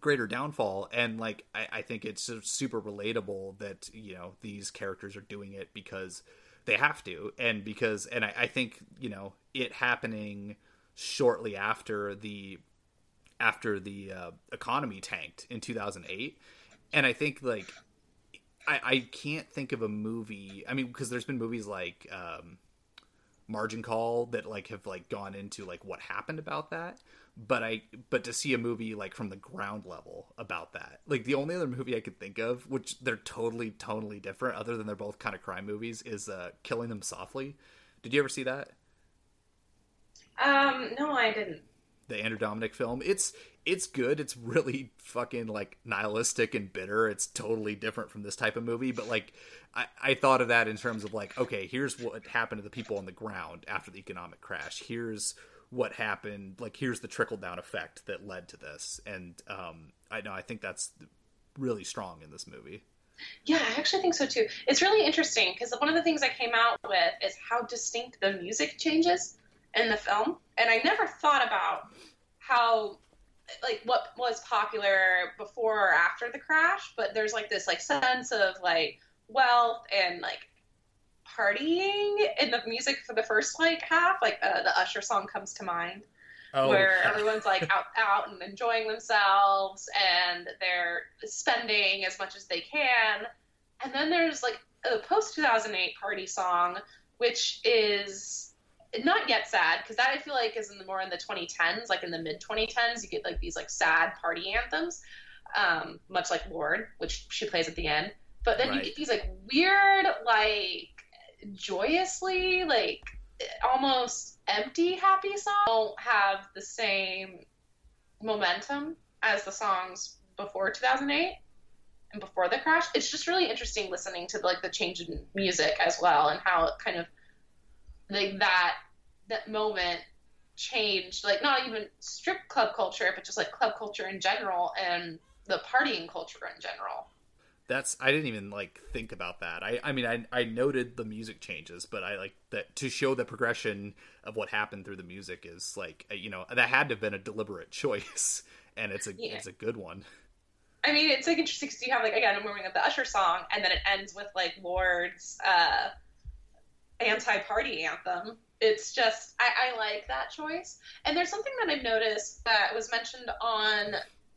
greater downfall and like I, I think it's super relatable that you know these characters are doing it because they have to and because and I, I think you know it happening shortly after the after the uh, economy tanked in 2008 and i think like I, I can't think of a movie i mean because there's been movies like um, margin call that like have like gone into like what happened about that but I but to see a movie like from the ground level about that. Like the only other movie I could think of, which they're totally totally different, other than they're both kind of crime movies, is uh, Killing Them Softly. Did you ever see that? Um, no, I didn't. The Andrew Dominik film. It's it's good. It's really fucking like nihilistic and bitter. It's totally different from this type of movie. But like, I, I thought of that in terms of like, okay, here's what happened to the people on the ground after the economic crash. Here's what happened like here's the trickle down effect that led to this and um i know i think that's really strong in this movie yeah i actually think so too it's really interesting because one of the things i came out with is how distinct the music changes in the film and i never thought about how like what was popular before or after the crash, but there's like this like sense of like wealth and like partying in the music for the first like half. Like uh, the Usher song comes to mind. Oh, where everyone's like out out and enjoying themselves and they're spending as much as they can. And then there's like a post 2008 party song, which is not yet sad because that I feel like is in the more in the 2010s, like in the mid 2010s, you get like these like sad party anthems, um, much like Lorde, which she plays at the end. But then right. you get these like weird, like joyously, like almost empty happy songs don't have the same momentum as the songs before 2008 and before the crash. It's just really interesting listening to like the change in music as well and how it kind of like that that moment changed like not even strip club culture but just like club culture in general and the partying culture in general that's i didn't even like think about that i i mean i i noted the music changes but i like that to show the progression of what happened through the music is like you know that had to have been a deliberate choice and it's a yeah. it's a good one I mean, it's like interesting because you have like again a moving of the Usher song, and then it ends with like Lorde's uh, anti-party anthem. It's just I, I like that choice. And there's something that I've noticed that was mentioned on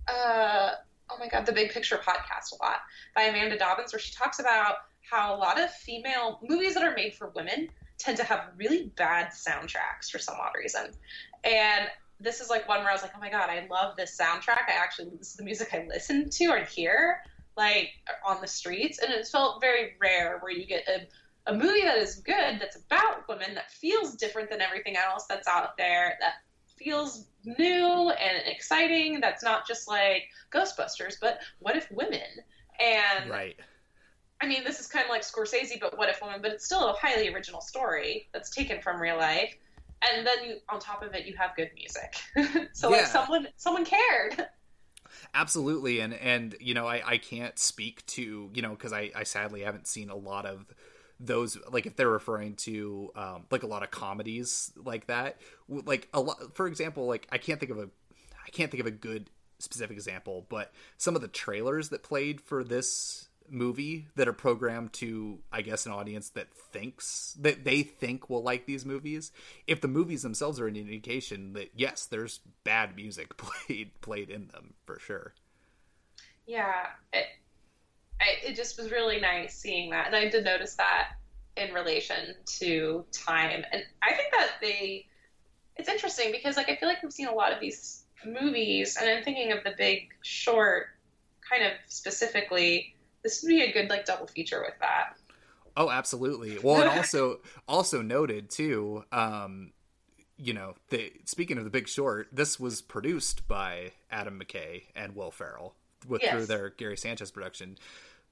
uh, oh my god, the Big Picture podcast a lot by Amanda Dobbins, where she talks about how a lot of female movies that are made for women tend to have really bad soundtracks for some odd reason. And this is like one where I was like, oh my god, I love this soundtrack. I actually this is the music I listen to or hear like on the streets, and it felt very rare where you get a a movie that is good, that's about women, that feels different than everything else that's out there, that feels new and exciting, that's not just like Ghostbusters, but what if women? And right. I mean, this is kind of like Scorsese, but what if women? But it's still a highly original story that's taken from real life and then you on top of it you have good music so yeah. like someone someone cared absolutely and and you know i i can't speak to you know because i i sadly haven't seen a lot of those like if they're referring to um like a lot of comedies like that like a lot for example like i can't think of a i can't think of a good specific example but some of the trailers that played for this movie that are programmed to i guess an audience that thinks that they think will like these movies if the movies themselves are an indication that yes there's bad music played played in them for sure. Yeah it, I, it just was really nice seeing that and i did notice that in relation to time and i think that they it's interesting because like i feel like we've seen a lot of these movies and i'm thinking of the big short kind of specifically this would be a good like double feature with that. Oh, absolutely. Well, and also also noted too. Um, you know, the, speaking of the Big Short, this was produced by Adam McKay and Will Ferrell with yes. through their Gary Sanchez production,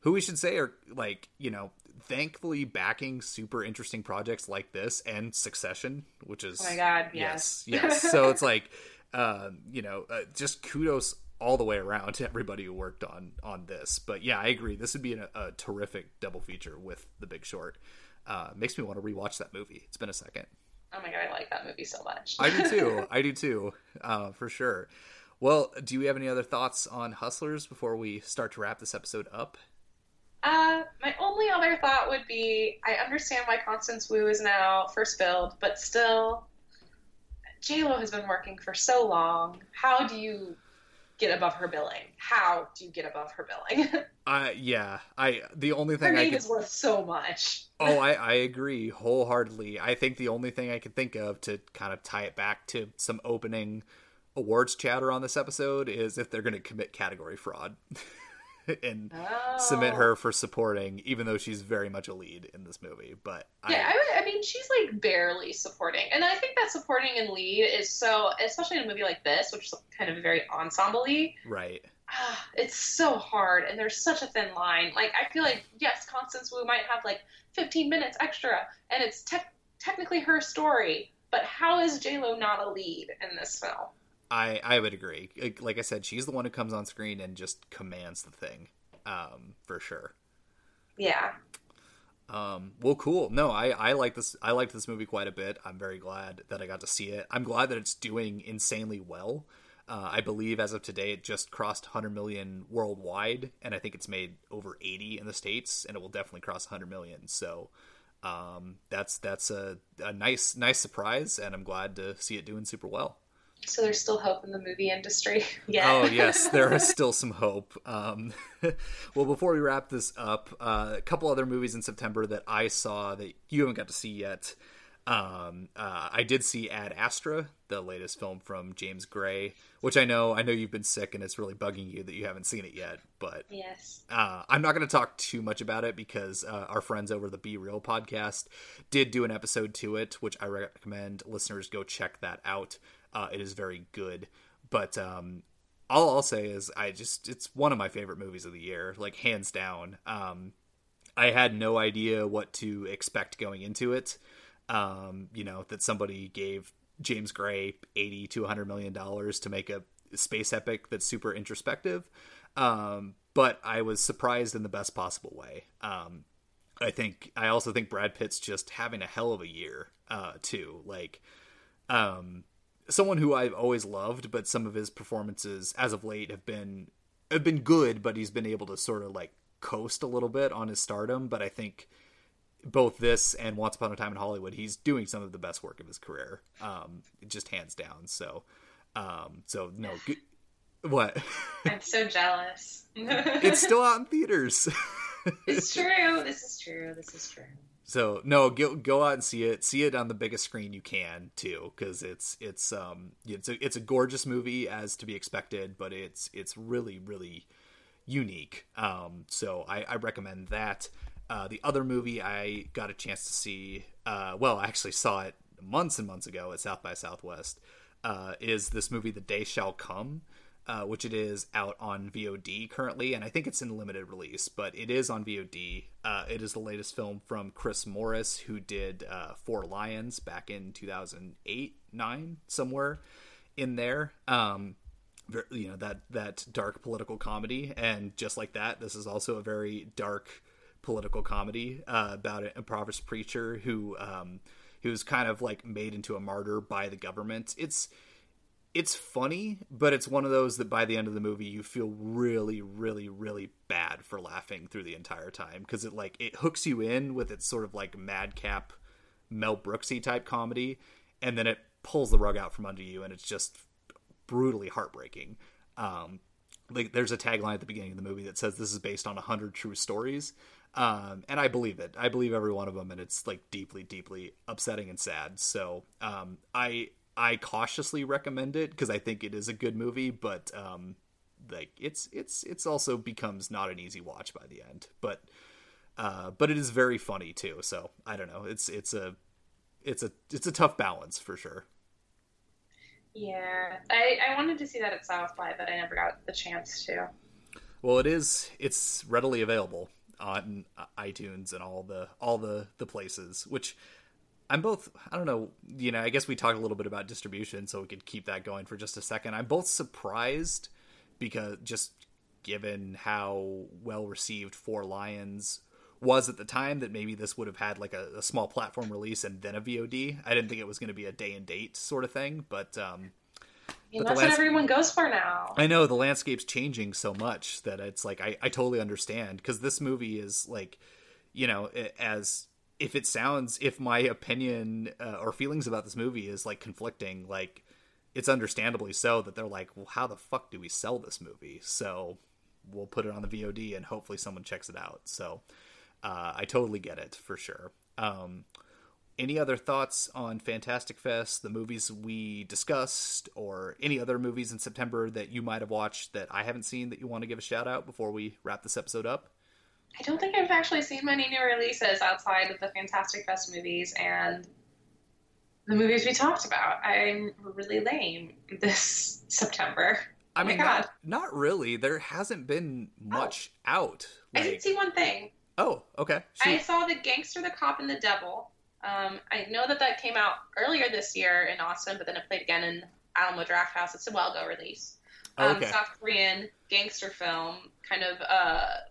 who we should say are like you know, thankfully backing super interesting projects like this and Succession, which is oh my god, yes, yes, yes. so it's like, um, you know, uh, just kudos all the way around to everybody who worked on on this. But yeah, I agree. This would be a, a terrific double feature with The Big Short. Uh, makes me want to rewatch that movie. It's been a second. Oh my god, I like that movie so much. I do too. I do too, uh, for sure. Well, do you have any other thoughts on Hustlers before we start to wrap this episode up? Uh, my only other thought would be I understand why Constance Wu is now first billed, but still, J Lo has been working for so long. How do you get above her billing. How do you get above her billing? uh yeah. I the only thing her name I is worth so much. oh, I, I agree wholeheartedly. I think the only thing I can think of to kind of tie it back to some opening awards chatter on this episode is if they're going to commit category fraud. and oh. submit her for supporting, even though she's very much a lead in this movie. But yeah, I, I, mean, she's like barely supporting, and I think that supporting and lead is so, especially in a movie like this, which is kind of very ensemble Right. Ah, it's so hard, and there's such a thin line. Like, I feel like yes, Constance Wu might have like 15 minutes extra, and it's te- technically her story. But how is J Lo not a lead in this film? I I would agree. Like I said, she's the one who comes on screen and just commands the thing, um, for sure. Yeah. Um, well, cool. No, I I like this. I liked this movie quite a bit. I'm very glad that I got to see it. I'm glad that it's doing insanely well. Uh, I believe as of today, it just crossed 100 million worldwide, and I think it's made over 80 in the states, and it will definitely cross 100 million. So um, that's that's a, a nice nice surprise, and I'm glad to see it doing super well. So there's still hope in the movie industry. yeah. Oh yes, there is still some hope. Um, well, before we wrap this up, uh, a couple other movies in September that I saw that you haven't got to see yet. Um, uh, I did see Ad Astra, the latest film from James Gray, which I know I know you've been sick and it's really bugging you that you haven't seen it yet. But yes, uh, I'm not going to talk too much about it because uh, our friends over the Be Real podcast did do an episode to it, which I recommend listeners go check that out. Uh, it is very good, but um, all I'll say is I just it's one of my favorite movies of the year, like hands down. Um, I had no idea what to expect going into it um, you know, that somebody gave James Gray 80 to 100 million dollars to make a space epic that's super introspective. Um, but I was surprised in the best possible way. Um, I think I also think Brad Pitt's just having a hell of a year uh, too. Like um, someone who I've always loved, but some of his performances as of late have been have been good, but he's been able to sort of like coast a little bit on his stardom. But I think both this and Once Upon a Time in Hollywood, he's doing some of the best work of his career, um, just hands down. So, um, so no, g- what? I'm so jealous. it's still out in theaters. it's true. This is true. This is true. So no, go go out and see it. See it on the biggest screen you can too, because it's it's um it's a it's a gorgeous movie as to be expected, but it's it's really really unique. Um, so I, I recommend that. Uh, the other movie I got a chance to see, uh, well, I actually saw it months and months ago at South by Southwest, uh, is this movie, The Day Shall Come, uh, which it is out on VOD currently, and I think it's in limited release, but it is on VOD. Uh, it is the latest film from Chris Morris, who did uh, Four Lions back in 2008, 9, somewhere in there. Um, you know that that dark political comedy, and just like that, this is also a very dark political comedy uh, about an impoverished preacher who um, who's kind of like made into a martyr by the government. It's it's funny, but it's one of those that by the end of the movie you feel really, really, really bad for laughing through the entire time because it like it hooks you in with its sort of like madcap Mel Brooksy type comedy, and then it pulls the rug out from under you, and it's just brutally heartbreaking. Um, like there's a tagline at the beginning of the movie that says this is based on a hundred true stories, um, and I believe it. I believe every one of them, and it's like deeply, deeply upsetting and sad. So um, I I cautiously recommend it because I think it is a good movie, but um, like it's it's it's also becomes not an easy watch by the end. But uh, but it is very funny too. So I don't know. It's it's a it's a it's a tough balance for sure. Yeah, I, I wanted to see that at South by, but I never got the chance to. Well, it is. It's readily available on iTunes and all the all the the places, which I'm both I don't know, you know, I guess we talked a little bit about distribution so we could keep that going for just a second. I'm both surprised because just given how well received Four Lions was at the time that maybe this would have had like a, a small platform release and then a VOD. I didn't think it was going to be a day and date sort of thing, but um that's lands- what everyone goes for now. I know the landscape's changing so much that it's like I, I totally understand because this movie is like, you know, as if it sounds if my opinion uh, or feelings about this movie is like conflicting, like it's understandably so that they're like, well, how the fuck do we sell this movie? So we'll put it on the VOD and hopefully someone checks it out. So uh, I totally get it for sure. Um, any other thoughts on Fantastic Fest, the movies we discussed, or any other movies in September that you might have watched that I haven't seen that you want to give a shout out before we wrap this episode up? I don't think I've actually seen many new releases outside of the Fantastic Fest movies and the movies we talked about. I'm really lame this September. I oh mean, not, not, really. There hasn't been much oh. out. Like... I did see one thing. Oh, okay. Shoot. I saw the Gangster, the Cop, and the Devil. Um, I know that that came out earlier this year in Austin, but then it played again in Alamo Drafthouse. It's a Well Go release. Um, okay. South Korean gangster film, kind of a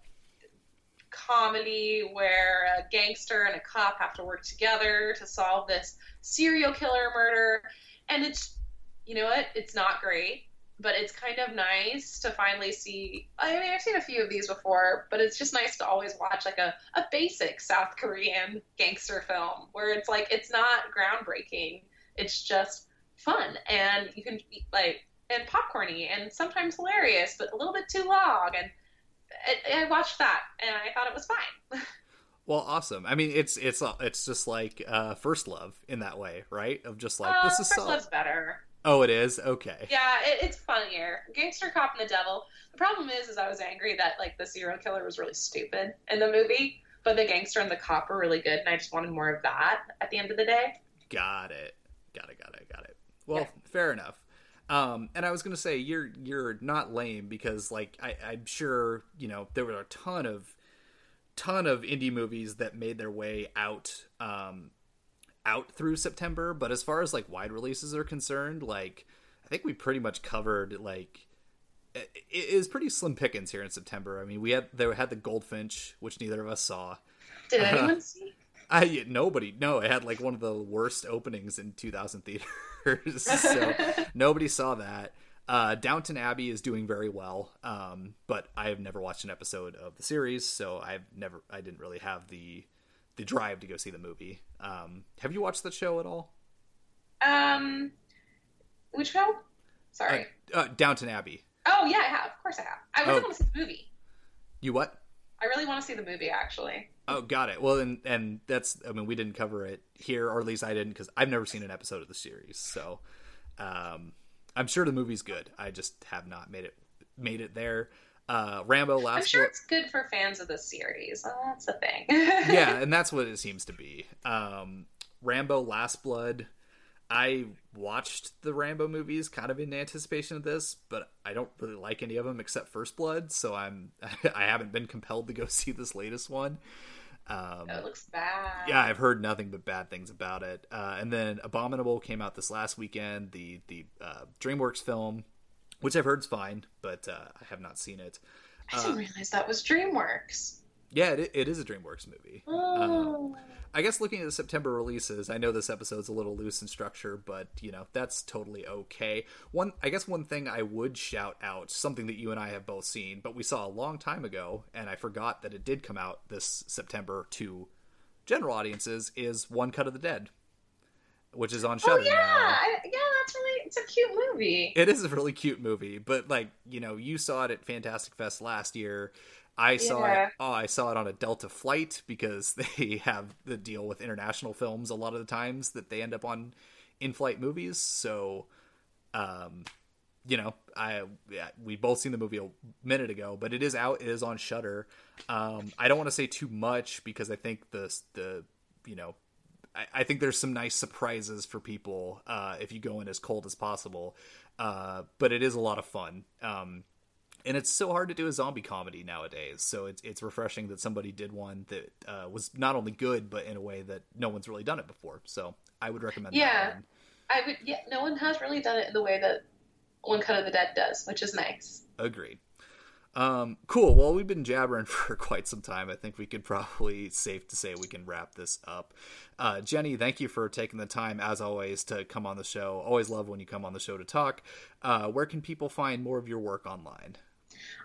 comedy where a gangster and a cop have to work together to solve this serial killer murder. And it's, you know what? It's not great. but it's kind of nice to finally see. I mean, I've seen a few of these before, but it's just nice to always watch like a, a basic South Korean gangster film where it's like it's not groundbreaking, it's just fun and you can like and popcorny and sometimes hilarious, but a little bit too long. And I, I watched that and I thought it was fine. Well, awesome. I mean, it's it's it's just like uh, First Love in that way, right? Of just like uh, this is First so. Love's better. Oh, it is okay. Yeah, it, it's funnier. Gangster Cop and the Devil. The problem is, is I was angry that like the serial killer was really stupid in the movie, but the gangster and the cop were really good, and I just wanted more of that at the end of the day. Got it. Got it. Got it. Got it. Well, yeah. fair enough. Um, and I was gonna say you're you're not lame because like I, I'm sure you know there were a ton of ton of indie movies that made their way out um, out through September, but as far as like wide releases are concerned, like I think we pretty much covered like it is pretty slim pickings here in September. I mean, we had there had the Goldfinch, which neither of us saw. Did anyone uh, see? I nobody. No, it had like one of the worst openings in 2000 theaters, so nobody saw that. Uh, Downton Abbey is doing very well, um, but I have never watched an episode of the series, so I've never, I didn't really have the the drive to go see the movie. Um, have you watched the show at all? Um, which show? Sorry. Uh, uh, Downton Abbey. Oh yeah, I have. Of course I have. I really oh. want to see the movie. You what? I really want to see the movie actually. Oh, got it. Well, and and that's I mean we didn't cover it here, or at least I didn't because I've never seen an episode of the series. So, um, I'm sure the movie's good. I just have not made it made it there. Uh, Rambo last. I'm sure it's good for fans of the series. Oh, that's the thing. yeah, and that's what it seems to be. Um, Rambo Last Blood. I watched the Rambo movies kind of in anticipation of this, but I don't really like any of them except First Blood, so I'm I haven't been compelled to go see this latest one. Um, it looks bad. Yeah, I've heard nothing but bad things about it. Uh, and then Abominable came out this last weekend, the the uh, DreamWorks film, which I've heard is fine, but uh, I have not seen it. I didn't uh, realize that was DreamWorks. Yeah, it, it is a DreamWorks movie. Oh. Uh, I guess looking at the September releases, I know this episode's a little loose in structure, but you know that's totally okay. One, I guess one thing I would shout out, something that you and I have both seen, but we saw a long time ago, and I forgot that it did come out this September to general audiences, is One Cut of the Dead, which is on Shudder oh, yeah. I, yeah, that's really it's a cute movie. It is a really cute movie, but like you know, you saw it at Fantastic Fest last year. I saw it. Oh, I saw it on a Delta flight because they have the deal with international films a lot of the times that they end up on in-flight movies. So, um, you know, I yeah, we both seen the movie a minute ago, but it is out. It is on Shudder. Um, I don't want to say too much because I think the the you know I, I think there's some nice surprises for people uh, if you go in as cold as possible. Uh, but it is a lot of fun. Um, and it's so hard to do a zombie comedy nowadays. So it's it's refreshing that somebody did one that uh, was not only good, but in a way that no one's really done it before. So I would recommend. Yeah, I would. Yeah, no one has really done it in the way that One Cut of the Dead does, which is nice. Agreed. Um, cool. Well, we've been jabbering for quite some time. I think we could probably safe to say we can wrap this up. Uh, Jenny, thank you for taking the time, as always, to come on the show. Always love when you come on the show to talk. Uh, where can people find more of your work online?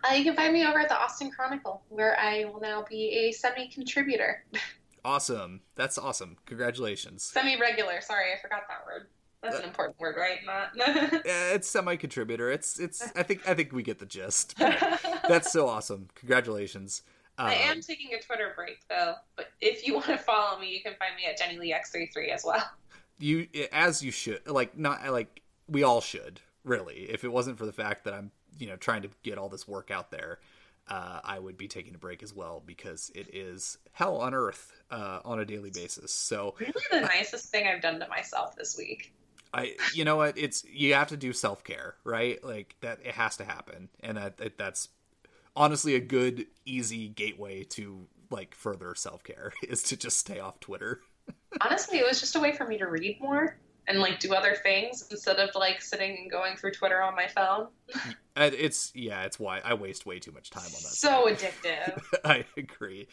Uh, you can find me over at the Austin Chronicle, where I will now be a semi contributor. awesome. That's awesome. Congratulations. Semi regular. Sorry, I forgot that word. That's an uh, important word, right? Not. yeah, it's semi contributor. It's it's. I think I think we get the gist. That's so awesome. Congratulations. I am um, taking a Twitter break though, but if you want to follow me, you can find me at Jenny Lee X33 as well. You as you should like not like we all should really. If it wasn't for the fact that I'm you know trying to get all this work out there uh, I would be taking a break as well because it is hell on earth uh, on a daily basis. So really, the nicest thing I've done to myself this week. I, you know what? It's you have to do self care, right? Like that, it has to happen, and that that's honestly a good, easy gateway to like further self care is to just stay off Twitter. honestly, it was just a way for me to read more and like do other things instead of like sitting and going through Twitter on my phone. Uh, It's yeah, it's why I waste way too much time on that. So addictive. I agree.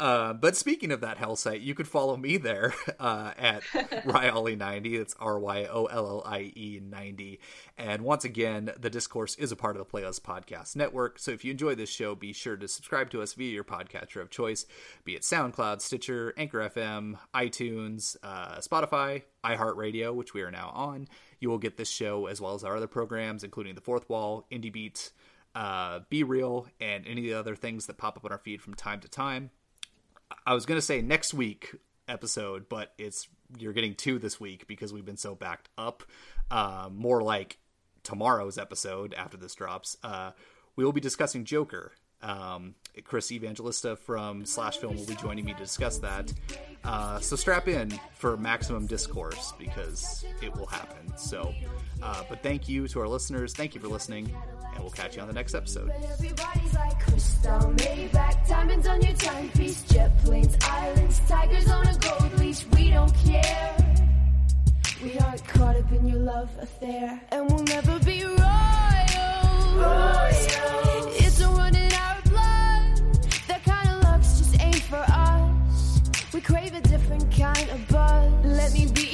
Uh, but speaking of that hell site, you could follow me there uh, at Ryollie90. That's R Y O L L I E 90. And once again, the discourse is a part of the Playlist Podcast Network. So if you enjoy this show, be sure to subscribe to us via your podcatcher of choice, be it SoundCloud, Stitcher, Anchor FM, iTunes, uh, Spotify, iHeartRadio, which we are now on. You will get this show as well as our other programs, including The Fourth Wall, Indie Beat, uh, Be Real, and any of the other things that pop up on our feed from time to time. I was going to say next week episode, but it's you're getting two this week because we've been so backed up. Uh, more like tomorrow's episode after this drops. Uh, we will be discussing Joker. Um, Chris Evangelista from Slash Film will be joining me to discuss that. Uh, so strap in for maximum discourse because it will happen. So, uh, but thank you to our listeners. Thank you for listening, and we'll catch you on the next episode. Everybody's like Cristal, Maybach, diamonds on your timepiece, jet planes, islands, tigers on a gold leash. We don't care. We aren't caught up in your love affair, and we'll never be wrong. crave a different kind of buzz. Let me be